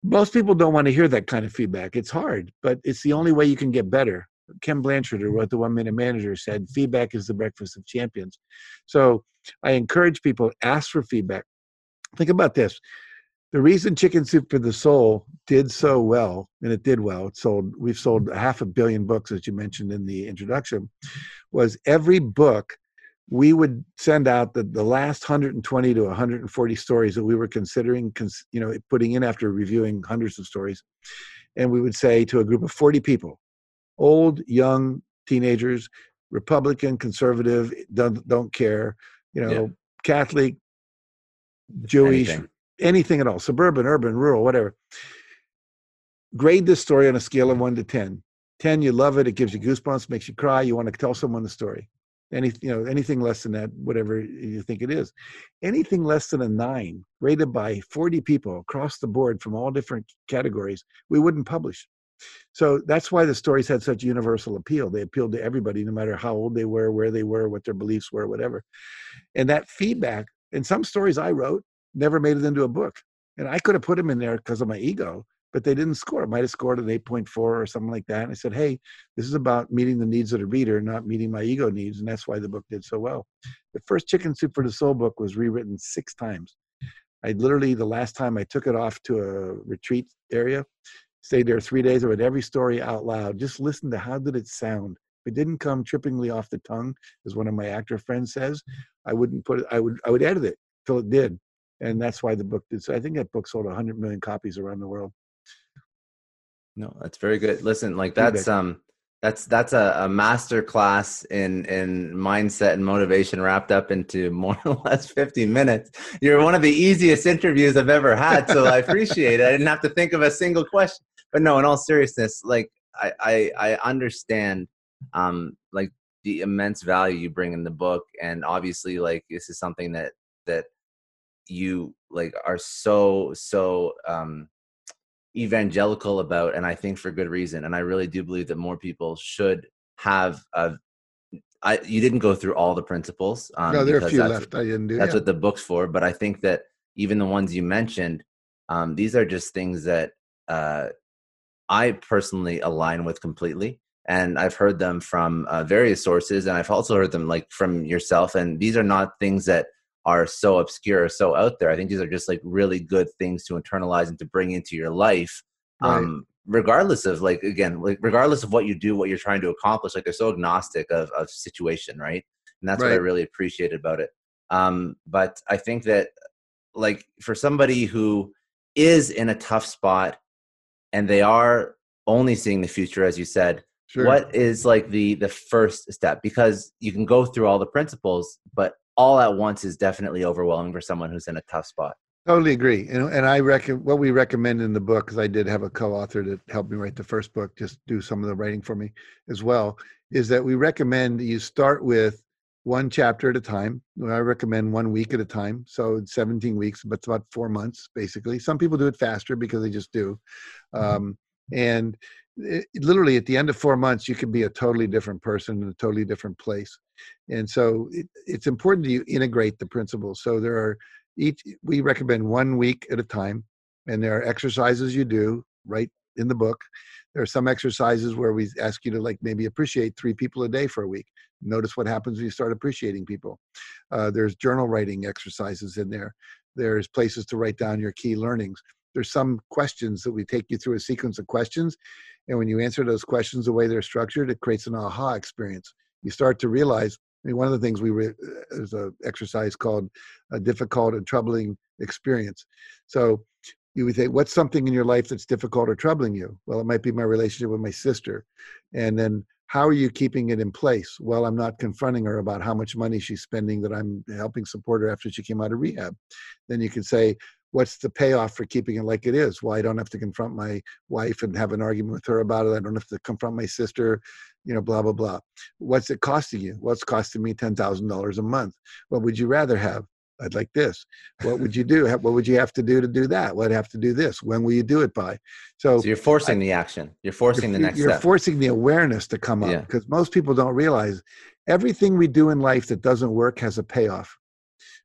most people don't want to hear that kind of feedback. It's hard, but it's the only way you can get better. Ken Blanchard, who wrote The One Minute Manager, said feedback is the breakfast of champions. So I encourage people ask for feedback. Think about this. The reason Chicken Soup for the Soul did so well, and it did well, it sold, we've sold half a billion books, as you mentioned in the introduction, was every book we would send out the, the last 120 to 140 stories that we were considering cons, you know putting in after reviewing hundreds of stories and we would say to a group of 40 people old young teenagers republican conservative don't, don't care you know yeah. catholic jewish anything. anything at all suburban urban rural whatever grade this story on a scale of 1 to 10 10 you love it it gives you goosebumps makes you cry you want to tell someone the story any you know anything less than that whatever you think it is. Anything less than a nine rated by 40 people across the board from all different categories we wouldn't publish. So that's why the stories had such universal appeal. They appealed to everybody no matter how old they were where they were what their beliefs were whatever. And that feedback and some stories i wrote never made it into a book. And i could have put them in there because of my ego but they didn't score. It might have scored an 8.4 or something like that. And I said, hey, this is about meeting the needs of the reader, not meeting my ego needs. And that's why the book did so well. The first Chicken Soup for the Soul book was rewritten six times. I literally, the last time I took it off to a retreat area, stayed there three days, I read every story out loud, just listen to how did it sound. If it didn't come trippingly off the tongue, as one of my actor friends says, I wouldn't put it, I would, I would edit it till it did. And that's why the book did. So I think that book sold 100 million copies around the world. No, that's very good. Listen, like that's um that's that's a, a master class in in mindset and motivation wrapped up into more or less 50 minutes. You're one of the easiest interviews I've ever had, so I appreciate it. I didn't have to think of a single question. But no, in all seriousness, like I I, I understand um like the immense value you bring in the book and obviously like this is something that that you like are so so um evangelical about, and I think for good reason. And I really do believe that more people should have a I, you didn't go through all the principles. Um, no, there are a few left. I didn't do. That's yeah. what the book's for. But I think that even the ones you mentioned, um, these are just things that uh, I personally align with completely. And I've heard them from uh, various sources, and I've also heard them like from yourself. And these are not things that are so obscure so out there. I think these are just like really good things to internalize and to bring into your life. Right. Um, regardless of like again, like regardless of what you do, what you're trying to accomplish, like they're so agnostic of, of situation, right? And that's right. what I really appreciated about it. Um, but I think that like for somebody who is in a tough spot and they are only seeing the future, as you said, sure. what is like the the first step? Because you can go through all the principles, but all at once is definitely overwhelming for someone who's in a tough spot. Totally agree, and and I reckon what we recommend in the book because I did have a co-author that helped me write the first book, just do some of the writing for me as well, is that we recommend you start with one chapter at a time. I recommend one week at a time, so 17 weeks, but it's about four months basically. Some people do it faster because they just do, mm-hmm. um, and it, literally at the end of four months, you can be a totally different person in a totally different place, and so it, it's important that you integrate the principles. So there are each we recommend one week at a time and there are exercises you do right in the book. There are some exercises where we ask you to like maybe appreciate three people a day for a week. Notice what happens when you start appreciating people. Uh, there's journal writing exercises in there. There's places to write down your key learnings. There's some questions that we take you through a sequence of questions and when you answer those questions the way they're structured it creates an aha experience you start to realize I mean, one of the things we uh, there's an exercise called a difficult and troubling experience. So you would say, what's something in your life that's difficult or troubling you? Well, it might be my relationship with my sister. And then how are you keeping it in place? Well, I'm not confronting her about how much money she's spending that I'm helping support her after she came out of rehab. Then you can say, what's the payoff for keeping it like it is? Well, I don't have to confront my wife and have an argument with her about it. I don't have to confront my sister, you know, blah, blah, blah. What's it costing you? Well, it's costing me $10,000 a month. What would you rather have? I'd like this. What would you do? What would you have to do to do that? What have to do this? When will you do it by? So, so you're forcing I, the action. You're forcing you're, the next You're step. forcing the awareness to come up because yeah. most people don't realize everything we do in life that doesn't work has a payoff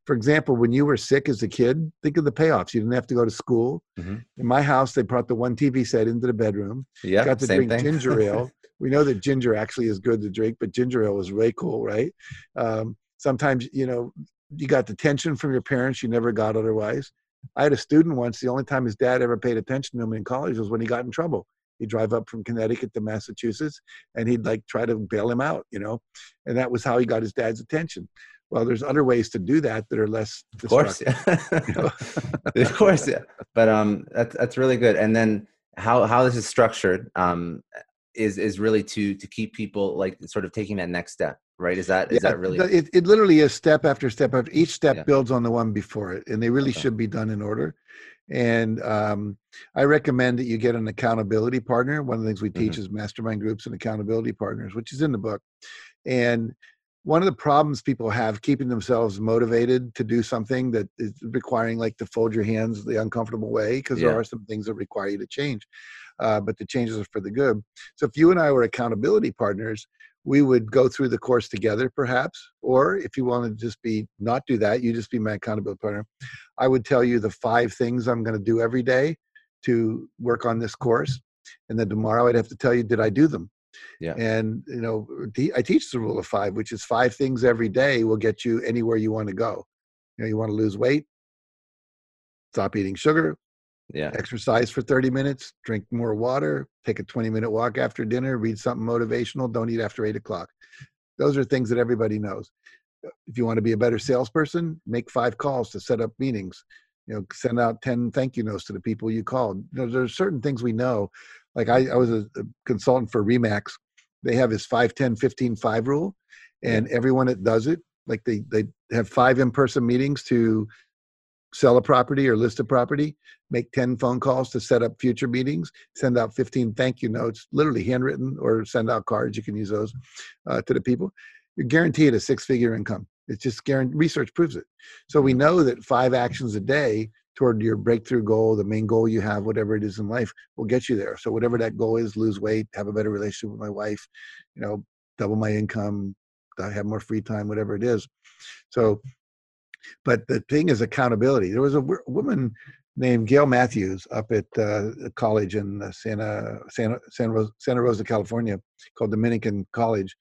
for example, when you were sick as a kid, think of the payoffs. You didn't have to go to school. Mm-hmm. In my house, they brought the one TV set into the bedroom. Yeah, got to drink thing. ginger ale. we know that ginger actually is good to drink, but ginger ale was way cool, right? Um, sometimes, you know, you got the attention from your parents you never got otherwise. I had a student once. The only time his dad ever paid attention to him in college was when he got in trouble. He'd drive up from Connecticut to Massachusetts, and he'd like try to bail him out, you know, and that was how he got his dad's attention. Well, there's other ways to do that that are less. Of course, yeah. of course, yeah. But um, that's that's really good. And then how how this is structured um is is really to to keep people like sort of taking that next step right is that is yeah, that really it, it literally is step after step after each step yeah. builds on the one before it and they really okay. should be done in order and um, i recommend that you get an accountability partner one of the things we teach mm-hmm. is mastermind groups and accountability partners which is in the book and one of the problems people have keeping themselves motivated to do something that is requiring like to fold your hands the uncomfortable way because yeah. there are some things that require you to change uh, but the changes are for the good so if you and i were accountability partners we would go through the course together perhaps or if you want to just be not do that you just be my accountability partner i would tell you the five things i'm going to do every day to work on this course and then tomorrow i'd have to tell you did i do them yeah. And you know, I teach the rule of five, which is five things every day will get you anywhere you want to go. You know, you want to lose weight, stop eating sugar, yeah, exercise for 30 minutes, drink more water, take a 20 minute walk after dinner, read something motivational, don't eat after eight o'clock. Those are things that everybody knows. Uh, if you want to be a better salesperson, make five calls to set up meetings. You know, send out 10 thank you notes to the people you called. You know, there's certain things we know like I, I was a, a consultant for Remax. They have this 5, 10, 15, 5 rule. And everyone that does it, like they, they have five in-person meetings to sell a property or list a property, make 10 phone calls to set up future meetings, send out 15 thank you notes, literally handwritten, or send out cards. You can use those uh, to the people. You're guaranteed a six figure income. It's just guaranteed, research proves it. So we know that five actions a day toward your breakthrough goal, the main goal you have, whatever it is in life, will get you there. So whatever that goal is, lose weight, have a better relationship with my wife, you know, double my income, have more free time, whatever it is. So, but the thing is accountability. There was a woman named Gail Matthews up at uh, college in uh, Santa, Santa, Santa, Rosa, Santa Rosa, California, called Dominican College,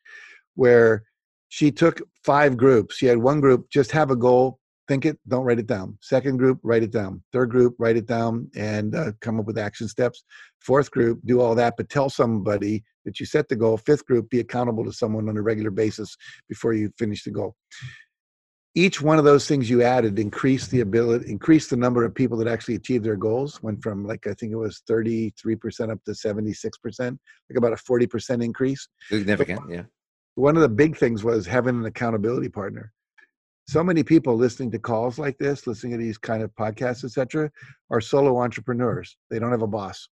where she took five groups. She had one group just have a goal, think it, don't write it down. Second group, write it down. Third group, write it down and uh, come up with action steps. Fourth group, do all that, but tell somebody that you set the goal. Fifth group, be accountable to someone on a regular basis before you finish the goal. each one of those things you added increased the ability, increased the number of people that actually achieved their goals. Went from like I think it was 33% up to 76%, like about a 40% increase. Significant, yeah. One of the big things was having an accountability partner. So many people listening to calls like this, listening to these kind of podcasts, etc., are solo entrepreneurs. They don't have a boss.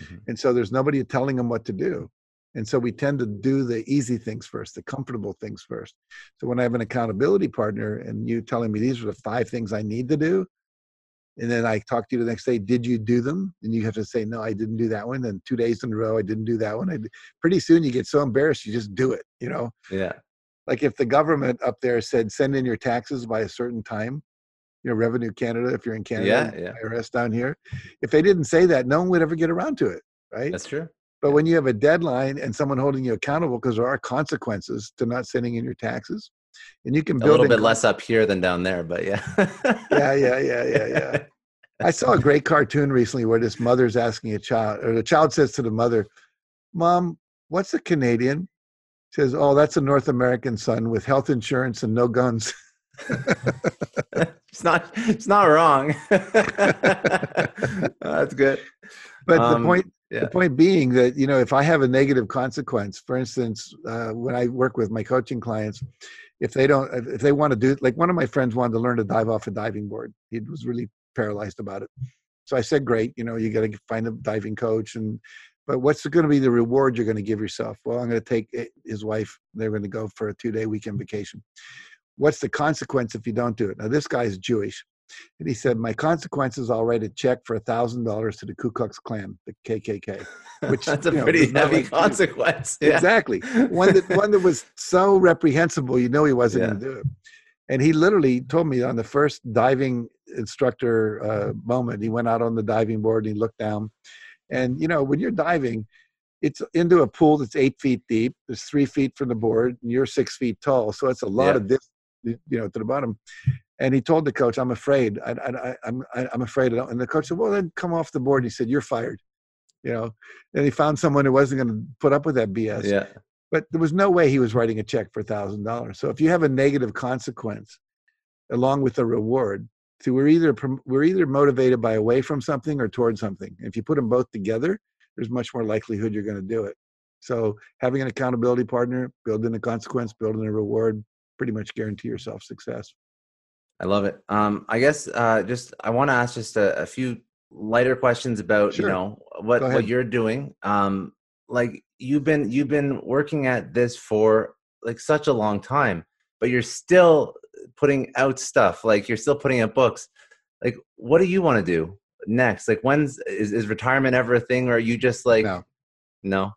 Mm-hmm. And so there's nobody telling them what to do. And so we tend to do the easy things first, the comfortable things first. So when I have an accountability partner and you telling me these are the five things I need to do, and then I talk to you the next day, did you do them? And you have to say, no, I didn't do that one. and two days in a row, I didn't do that one. I pretty soon you get so embarrassed, you just do it, you know? Yeah. Like if the government up there said, send in your taxes by a certain time, you know, Revenue Canada, if you're in Canada, yeah, yeah. IRS down here, if they didn't say that, no one would ever get around to it, right? That's true. But when you have a deadline and someone holding you accountable, because there are consequences to not sending in your taxes, and you can build a little bit less up here than down there, but yeah. yeah, yeah, yeah, yeah, yeah. I saw a great cartoon recently where this mother's asking a child, or the child says to the mother, "Mom, what's a Canadian?" Says, "Oh, that's a North American son with health insurance and no guns." it's not. It's not wrong. that's good. But um, the point yeah. the point being that you know if i have a negative consequence for instance uh, when i work with my coaching clients if they don't if they want to do like one of my friends wanted to learn to dive off a diving board he was really paralyzed about it so i said great you know you got to find a diving coach and but what's going to be the reward you're going to give yourself well i'm going to take his wife they're going to go for a two day weekend vacation what's the consequence if you don't do it now this guy's jewish and he said, "My consequence is I'll write a check for a thousand dollars to the Ku Klux Klan, the KKK." Which that's a know, pretty heavy like, consequence. Yeah. Exactly, one that one that was so reprehensible, you know, he wasn't yeah. going to do it. And he literally told me on the first diving instructor uh, moment, he went out on the diving board and he looked down, and you know, when you're diving, it's into a pool that's eight feet deep. There's three feet from the board, and you're six feet tall, so it's a lot yeah. of this, you know, to the bottom. And he told the coach, "I'm afraid. I, I, I'm I'm afraid." And the coach said, "Well, then come off the board." And He said, "You're fired." You know. And he found someone who wasn't going to put up with that BS. Yeah. But there was no way he was writing a check for thousand dollars. So if you have a negative consequence, along with a reward, so we're either we're either motivated by away from something or towards something. If you put them both together, there's much more likelihood you're going to do it. So having an accountability partner, building a consequence, building a reward, pretty much guarantee yourself success. I love it. Um, I guess uh, just I want to ask just a, a, few lighter questions about sure. you know what what you're doing. Um, like you've been you've been working at this for like such a long time, but you're still putting out stuff. Like you're still putting out books. Like what do you want to do next? Like when's is, is retirement ever a thing, or are you just like no? No.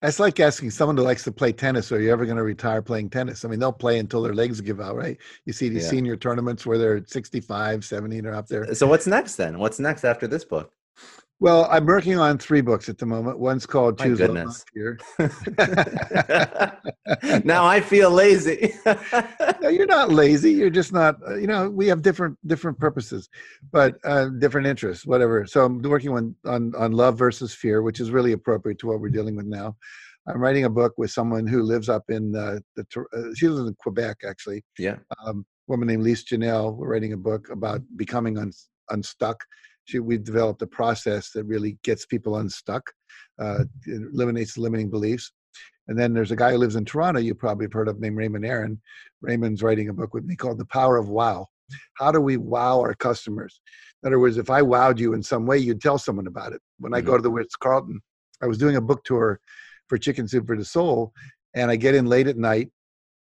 That's like asking someone who likes to play tennis, are you ever going to retire playing tennis? I mean, they'll play until their legs give out, right? You see these yeah. senior tournaments where they're 65, 70, they're up there. So what's next then? What's next after this book? Well, I'm working on three books at the moment. One's called My Choose goodness. Here. now I feel lazy. no, you're not lazy. You're just not. Uh, you know, we have different different purposes, but uh, different interests, whatever. So I'm working on, on on love versus fear, which is really appropriate to what we're dealing with now. I'm writing a book with someone who lives up in uh, the. Uh, she lives in Quebec, actually. Yeah. Um, woman named Lise Janelle. We're writing a book about becoming un, unstuck we've developed a process that really gets people unstuck, uh, eliminates limiting beliefs. And then there's a guy who lives in Toronto, you probably have heard of, named Raymond Aaron. Raymond's writing a book with me called The Power of Wow. How do we wow our customers? In other words, if I wowed you in some way, you'd tell someone about it. When I mm-hmm. go to the Ritz Carlton, I was doing a book tour for Chicken Soup for the Soul, and I get in late at night,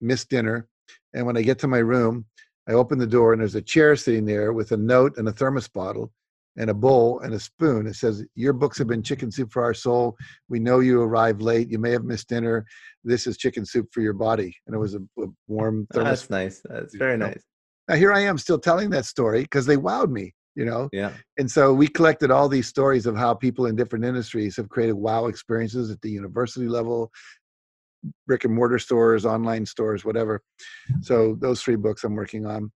miss dinner, and when I get to my room, I open the door and there's a chair sitting there with a note and a thermos bottle and a bowl and a spoon. It says, Your books have been chicken soup for our soul. We know you arrived late. You may have missed dinner. This is chicken soup for your body. And it was a, a warm thermos. That's nice. That's very nice. Now, here I am still telling that story because they wowed me, you know? Yeah. And so we collected all these stories of how people in different industries have created wow experiences at the university level, brick and mortar stores, online stores, whatever. So those three books I'm working on.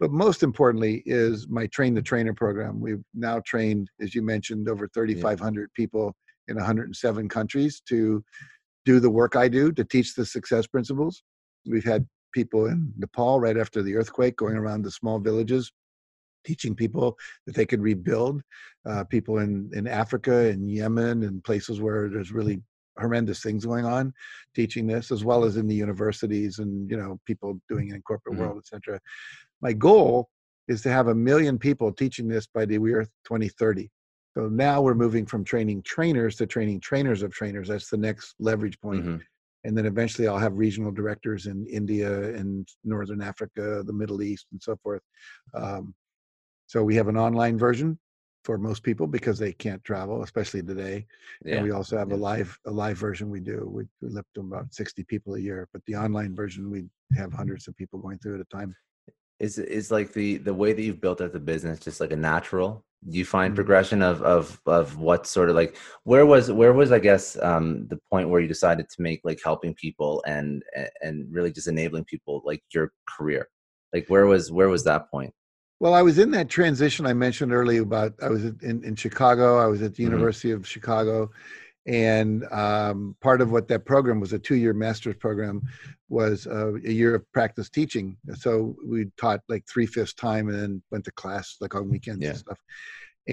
But most importantly is my train the trainer program. We've now trained, as you mentioned, over 3,500 yeah. people in 107 countries to do the work I do to teach the success principles. We've had people in Nepal right after the earthquake, going around the small villages, teaching people that they could rebuild. Uh, people in in Africa and Yemen and places where there's really horrendous things going on, teaching this as well as in the universities and you know people doing it in corporate mm-hmm. world, etc. My goal is to have a million people teaching this by the year 2030. So now we're moving from training trainers to training trainers of trainers. That's the next leverage point. Mm-hmm. And then eventually I'll have regional directors in India and Northern Africa, the Middle East, and so forth. Um, so we have an online version for most people because they can't travel, especially today. Yeah. And we also have yeah. a live a live version we do. We, we lift to about 60 people a year, but the online version we have hundreds of people going through at a time is is like the the way that you've built out the business just like a natural do you find mm-hmm. progression of of of what sort of like where was where was i guess um the point where you decided to make like helping people and and really just enabling people like your career like where was where was that point well i was in that transition i mentioned earlier about i was in in chicago i was at the mm-hmm. university of chicago and um, part of what that program was a two-year master's program was uh, a year of practice teaching. So we taught like three-fifths time and then went to class like on weekends yeah. and stuff.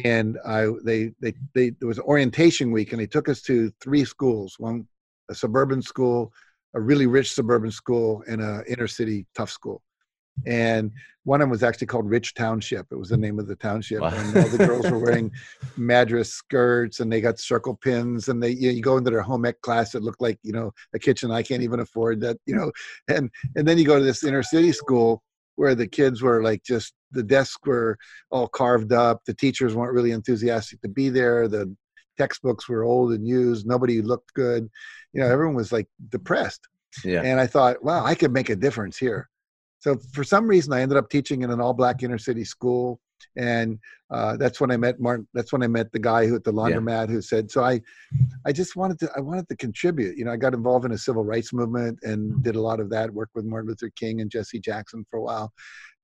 And i they, they they there was orientation week and they took us to three schools one a suburban school a really rich suburban school and a inner city tough school and one of them was actually called Rich Township. It was the name of the township, wow. and all the girls were wearing madras skirts, and they got circle pins, and they you, know, you go into their home ec class It looked like you know a kitchen I can't even afford that you know, and and then you go to this inner city school where the kids were like just the desks were all carved up, the teachers weren't really enthusiastic to be there, the textbooks were old and used, nobody looked good, you know, everyone was like depressed. Yeah. And I thought, wow, I could make a difference here so for some reason, I ended up teaching in an all-black inner city school, and uh, that's when I met Martin. That's when I met the guy who at the laundromat yeah. who said, "So I, I just wanted to. I wanted to contribute. You know, I got involved in a civil rights movement and did a lot of that. Worked with Martin Luther King and Jesse Jackson for a while,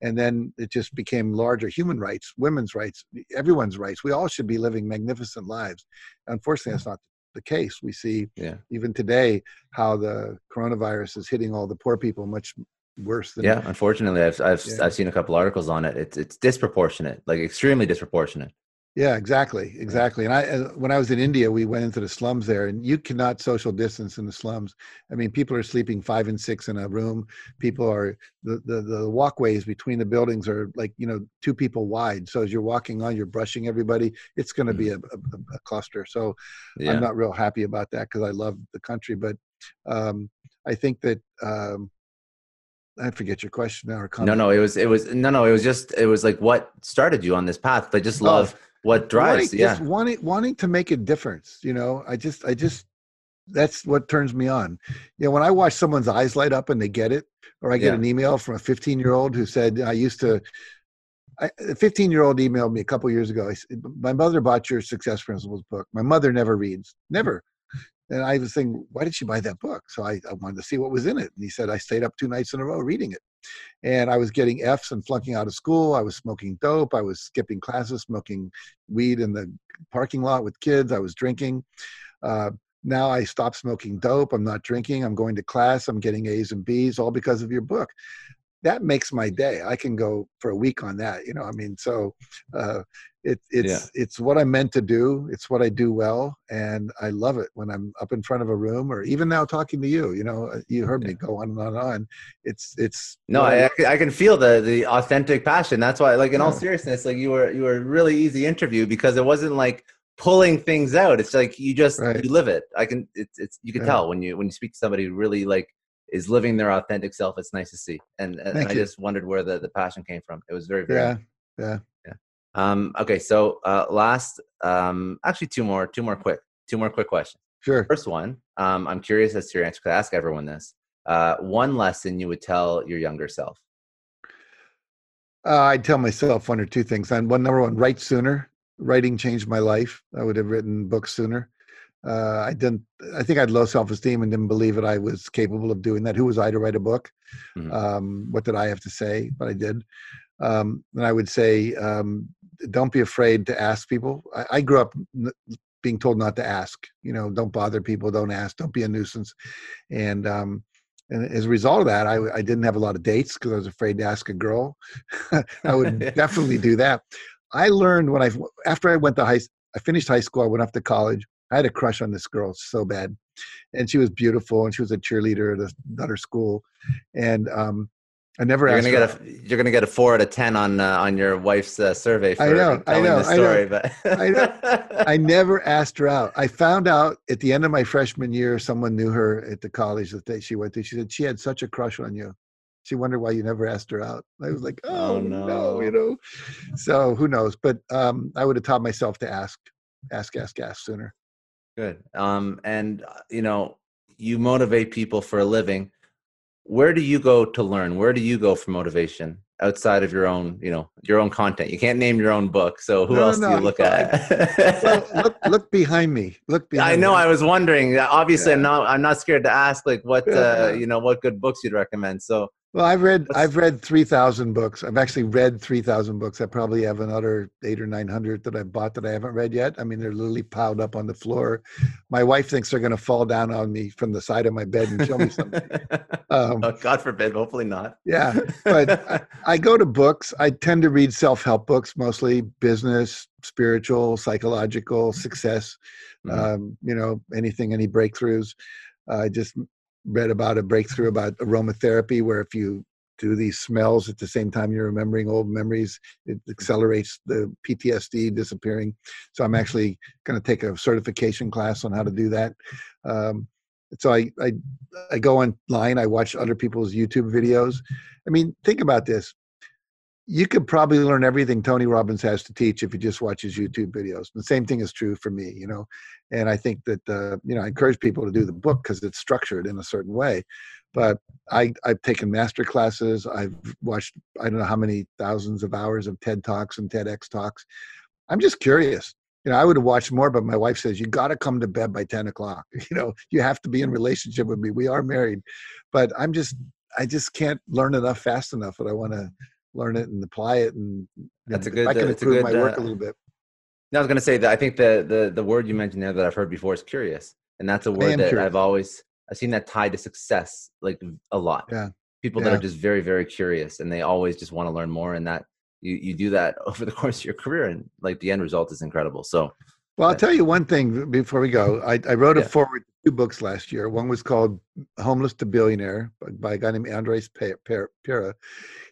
and then it just became larger. Human rights, women's rights, everyone's rights. We all should be living magnificent lives. Unfortunately, that's not the case. We see yeah. even today how the coronavirus is hitting all the poor people much worse than yeah unfortunately i've i've, yeah. I've seen a couple articles on it. It's it's disproportionate like extremely disproportionate. Yeah exactly exactly and i uh, when i was in india we went into the slums there and you cannot social distance in the slums. I mean people are sleeping five and six in a room. People are the the, the walkways between the buildings are like you know two people wide so as you're walking on you're brushing everybody it's going to be a, a, a, cluster so yeah. i'm not real happy about that because i love the country but um, i think that um, I forget your question now or comment. No, no, it was it was no, no, it was just it was like what started you on this path. I just oh, love oh, what drives. Wanting, yeah, wanting wanting to make a difference. You know, I just I just that's what turns me on. You know, when I watch someone's eyes light up and they get it, or I get yeah. an email from a 15 year old who said I used to. a 15 year old emailed me a couple years ago. Said, My mother bought your Success Principles book. My mother never reads, never. And I was thinking, why did she buy that book? So I, I, wanted to see what was in it. And he said, I stayed up two nights in a row reading it. And I was getting F's and flunking out of school. I was smoking dope. I was skipping classes, smoking weed in the parking lot with kids. I was drinking. Uh, now I stopped smoking dope. I'm not drinking. I'm going to class. I'm getting A's and B's, all because of your book that makes my day. I can go for a week on that. You know, I mean, so uh, it, it's yeah. it's what I'm meant to do. It's what I do well, and I love it when I'm up in front of a room, or even now talking to you. You know, uh, you heard yeah. me go on and on and on. It's it's no, I, I can feel the the authentic passion. That's why, like, in yeah. all seriousness, like you were you were really easy interview because it wasn't like pulling things out. It's like you just right. you live it. I can it's it's you can tell when you when you speak to somebody really like is living their authentic self. It's nice to see. And, and I just wondered where the, the passion came from. It was very, very, yeah, yeah, yeah. Um, okay. So, uh, last, um, actually two more, two more quick, two more quick questions. Sure. First one, um, I'm curious as to your answer. Cause I ask everyone this, uh, one lesson you would tell your younger self. Uh, I'd tell myself one or two things. On one, number one, write sooner. Writing changed my life. I would have written books sooner uh, I didn't. I think I had low self-esteem and didn't believe that I was capable of doing that. Who was I to write a book? Mm-hmm. Um, what did I have to say? But I did. Um, and I would say, um, don't be afraid to ask people. I, I grew up n- being told not to ask. You know, don't bother people. Don't ask. Don't be a nuisance. And um, and as a result of that, I, I didn't have a lot of dates because I was afraid to ask a girl. I would definitely do that. I learned when I after I went to high, I finished high school. I went off to college. I had a crush on this girl so bad, and she was beautiful, and she was a cheerleader at another school, and um, I never. Asked you're gonna get a you're gonna get a four out of ten on uh, on your wife's uh, survey. For I know, I know, story, I know. But I know. I never asked her out. I found out at the end of my freshman year, someone knew her at the college that she went to. She said she had such a crush on you. She wondered why you never asked her out. I was like, oh, oh no. no. you know. So who knows? But um, I would have taught myself to ask, ask, ask, ask sooner. Good. Um, and uh, you know, you motivate people for a living where do you go to learn where do you go for motivation outside of your own you know your own content you can't name your own book so who no, else no, do you look at well, look, look behind me look behind me. i know me. i was wondering obviously yeah. i'm not i'm not scared to ask like what uh, you know what good books you'd recommend so well, I've read What's, I've read three thousand books. I've actually read three thousand books. I probably have another eight or nine hundred that I bought that I haven't read yet. I mean, they're literally piled up on the floor. My wife thinks they're going to fall down on me from the side of my bed and show me something. Um, oh, God forbid. Hopefully not. Yeah, but I, I go to books. I tend to read self help books, mostly business, spiritual, psychological, success. Mm-hmm. Um, you know, anything, any breakthroughs. I uh, just read about a breakthrough about aromatherapy where if you do these smells at the same time you're remembering old memories it accelerates the ptsd disappearing. So i'm actually going to take a certification class on how to do that. Um, so I, I i go online i watch other people's youtube videos. I mean think about this you could probably learn everything Tony Robbins has to teach if you just watch his YouTube videos. The same thing is true for me, you know. And I think that uh, you know I encourage people to do the book because it's structured in a certain way. But I, I've taken master classes. I've watched I don't know how many thousands of hours of TED talks and TEDx talks. I'm just curious. You know, I would have watched more, but my wife says you got to come to bed by 10 o'clock. You know, you have to be in relationship with me. We are married, but I'm just I just can't learn enough fast enough that I want to learn it and apply it and that's a good I can improve good, my work uh, a little bit. I was going to say that I think the, the the word you mentioned there that I've heard before is curious, and that's a word that curious. I've always I've seen that tied to success like a lot. Yeah, people yeah. that are just very very curious and they always just want to learn more, and that you you do that over the course of your career, and like the end result is incredible. So, well, I'll tell you one thing before we go. I, I wrote yeah. a forward to two books last year. One was called Homeless to Billionaire by a guy named Andres Pira.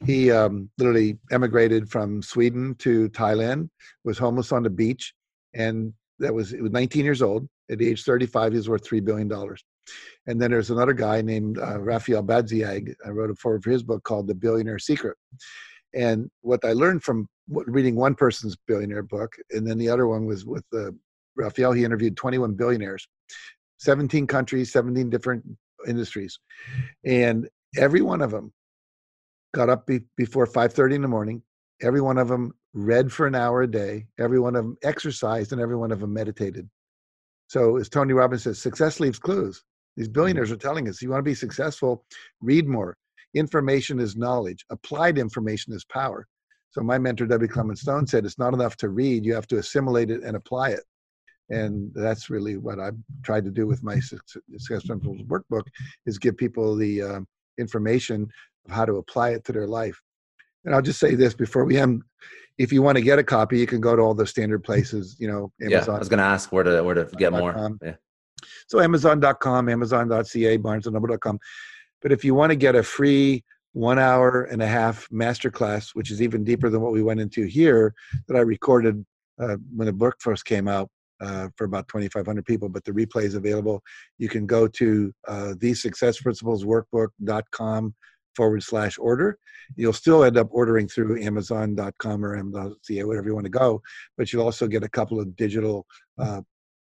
He um, literally emigrated from Sweden to Thailand, was homeless on the beach, and that was it was 19 years old. At age 35, he was worth three billion dollars. And then there's another guy named uh, Rafael Badziag. I wrote a forward for his book called The Billionaire Secret. And what I learned from reading one person's billionaire book, and then the other one was with uh, Rafael. He interviewed 21 billionaires, 17 countries, 17 different industries. And every one of them got up be, before 5.30 in the morning. Every one of them read for an hour a day. Every one of them exercised and every one of them meditated. So as Tony Robbins says, success leaves clues. These mm-hmm. billionaires are telling us, you want to be successful, read more. Information is knowledge. Applied information is power. So my mentor, W. Clement Stone, said it's not enough to read, you have to assimilate it and apply it and that's really what I've tried to do with my success principles workbook is give people the uh, information of how to apply it to their life. And I'll just say this before we end: if you want to get a copy, you can go to all the standard places. You know, Amazon. Yeah, I was going to ask where to where to get more. Yeah. So Amazon.com, Amazon.ca, BarnesandNoble.com. But if you want to get a free one hour and a half masterclass, which is even deeper than what we went into here, that I recorded uh, when the book first came out, uh, for about 2,500 people, but the replay is available. You can go to uh, thesuccessprinciplesworkbook.com forward slash order. You'll still end up ordering through Amazon.com or Amazon.ca, whatever you want to go, but you'll also get a couple of digital uh,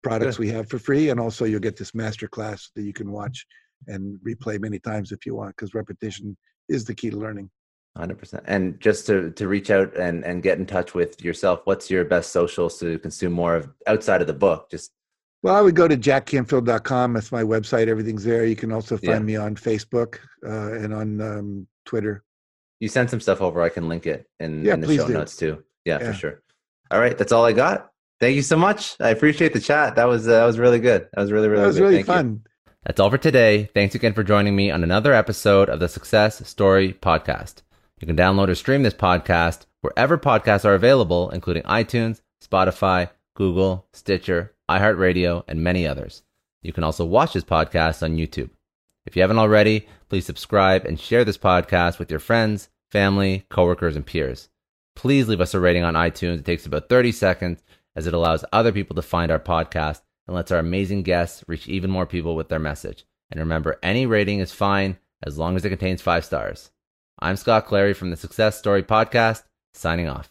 products we have for free, and also you'll get this master class that you can watch and replay many times if you want, because repetition is the key to learning. Hundred percent. And just to to reach out and and get in touch with yourself, what's your best socials to consume more of outside of the book? Just well, I would go to jackcanfield.com. That's my website. Everything's there. You can also find yeah. me on Facebook uh, and on um, Twitter. You send some stuff over. I can link it in, yeah, in the show do. notes too. Yeah, yeah, for sure. All right, that's all I got. Thank you so much. I appreciate the chat. That was uh, that was really good. That was really really. That was good. really Thank fun. You. That's all for today. Thanks again for joining me on another episode of the Success Story Podcast. You can download or stream this podcast wherever podcasts are available, including iTunes, Spotify, Google, Stitcher, iHeartRadio, and many others. You can also watch this podcast on YouTube. If you haven't already, please subscribe and share this podcast with your friends, family, coworkers, and peers. Please leave us a rating on iTunes. It takes about 30 seconds as it allows other people to find our podcast and lets our amazing guests reach even more people with their message. And remember, any rating is fine as long as it contains five stars. I'm Scott Clary from the Success Story Podcast, signing off.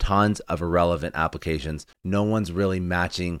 tons of irrelevant applications. No one's really matching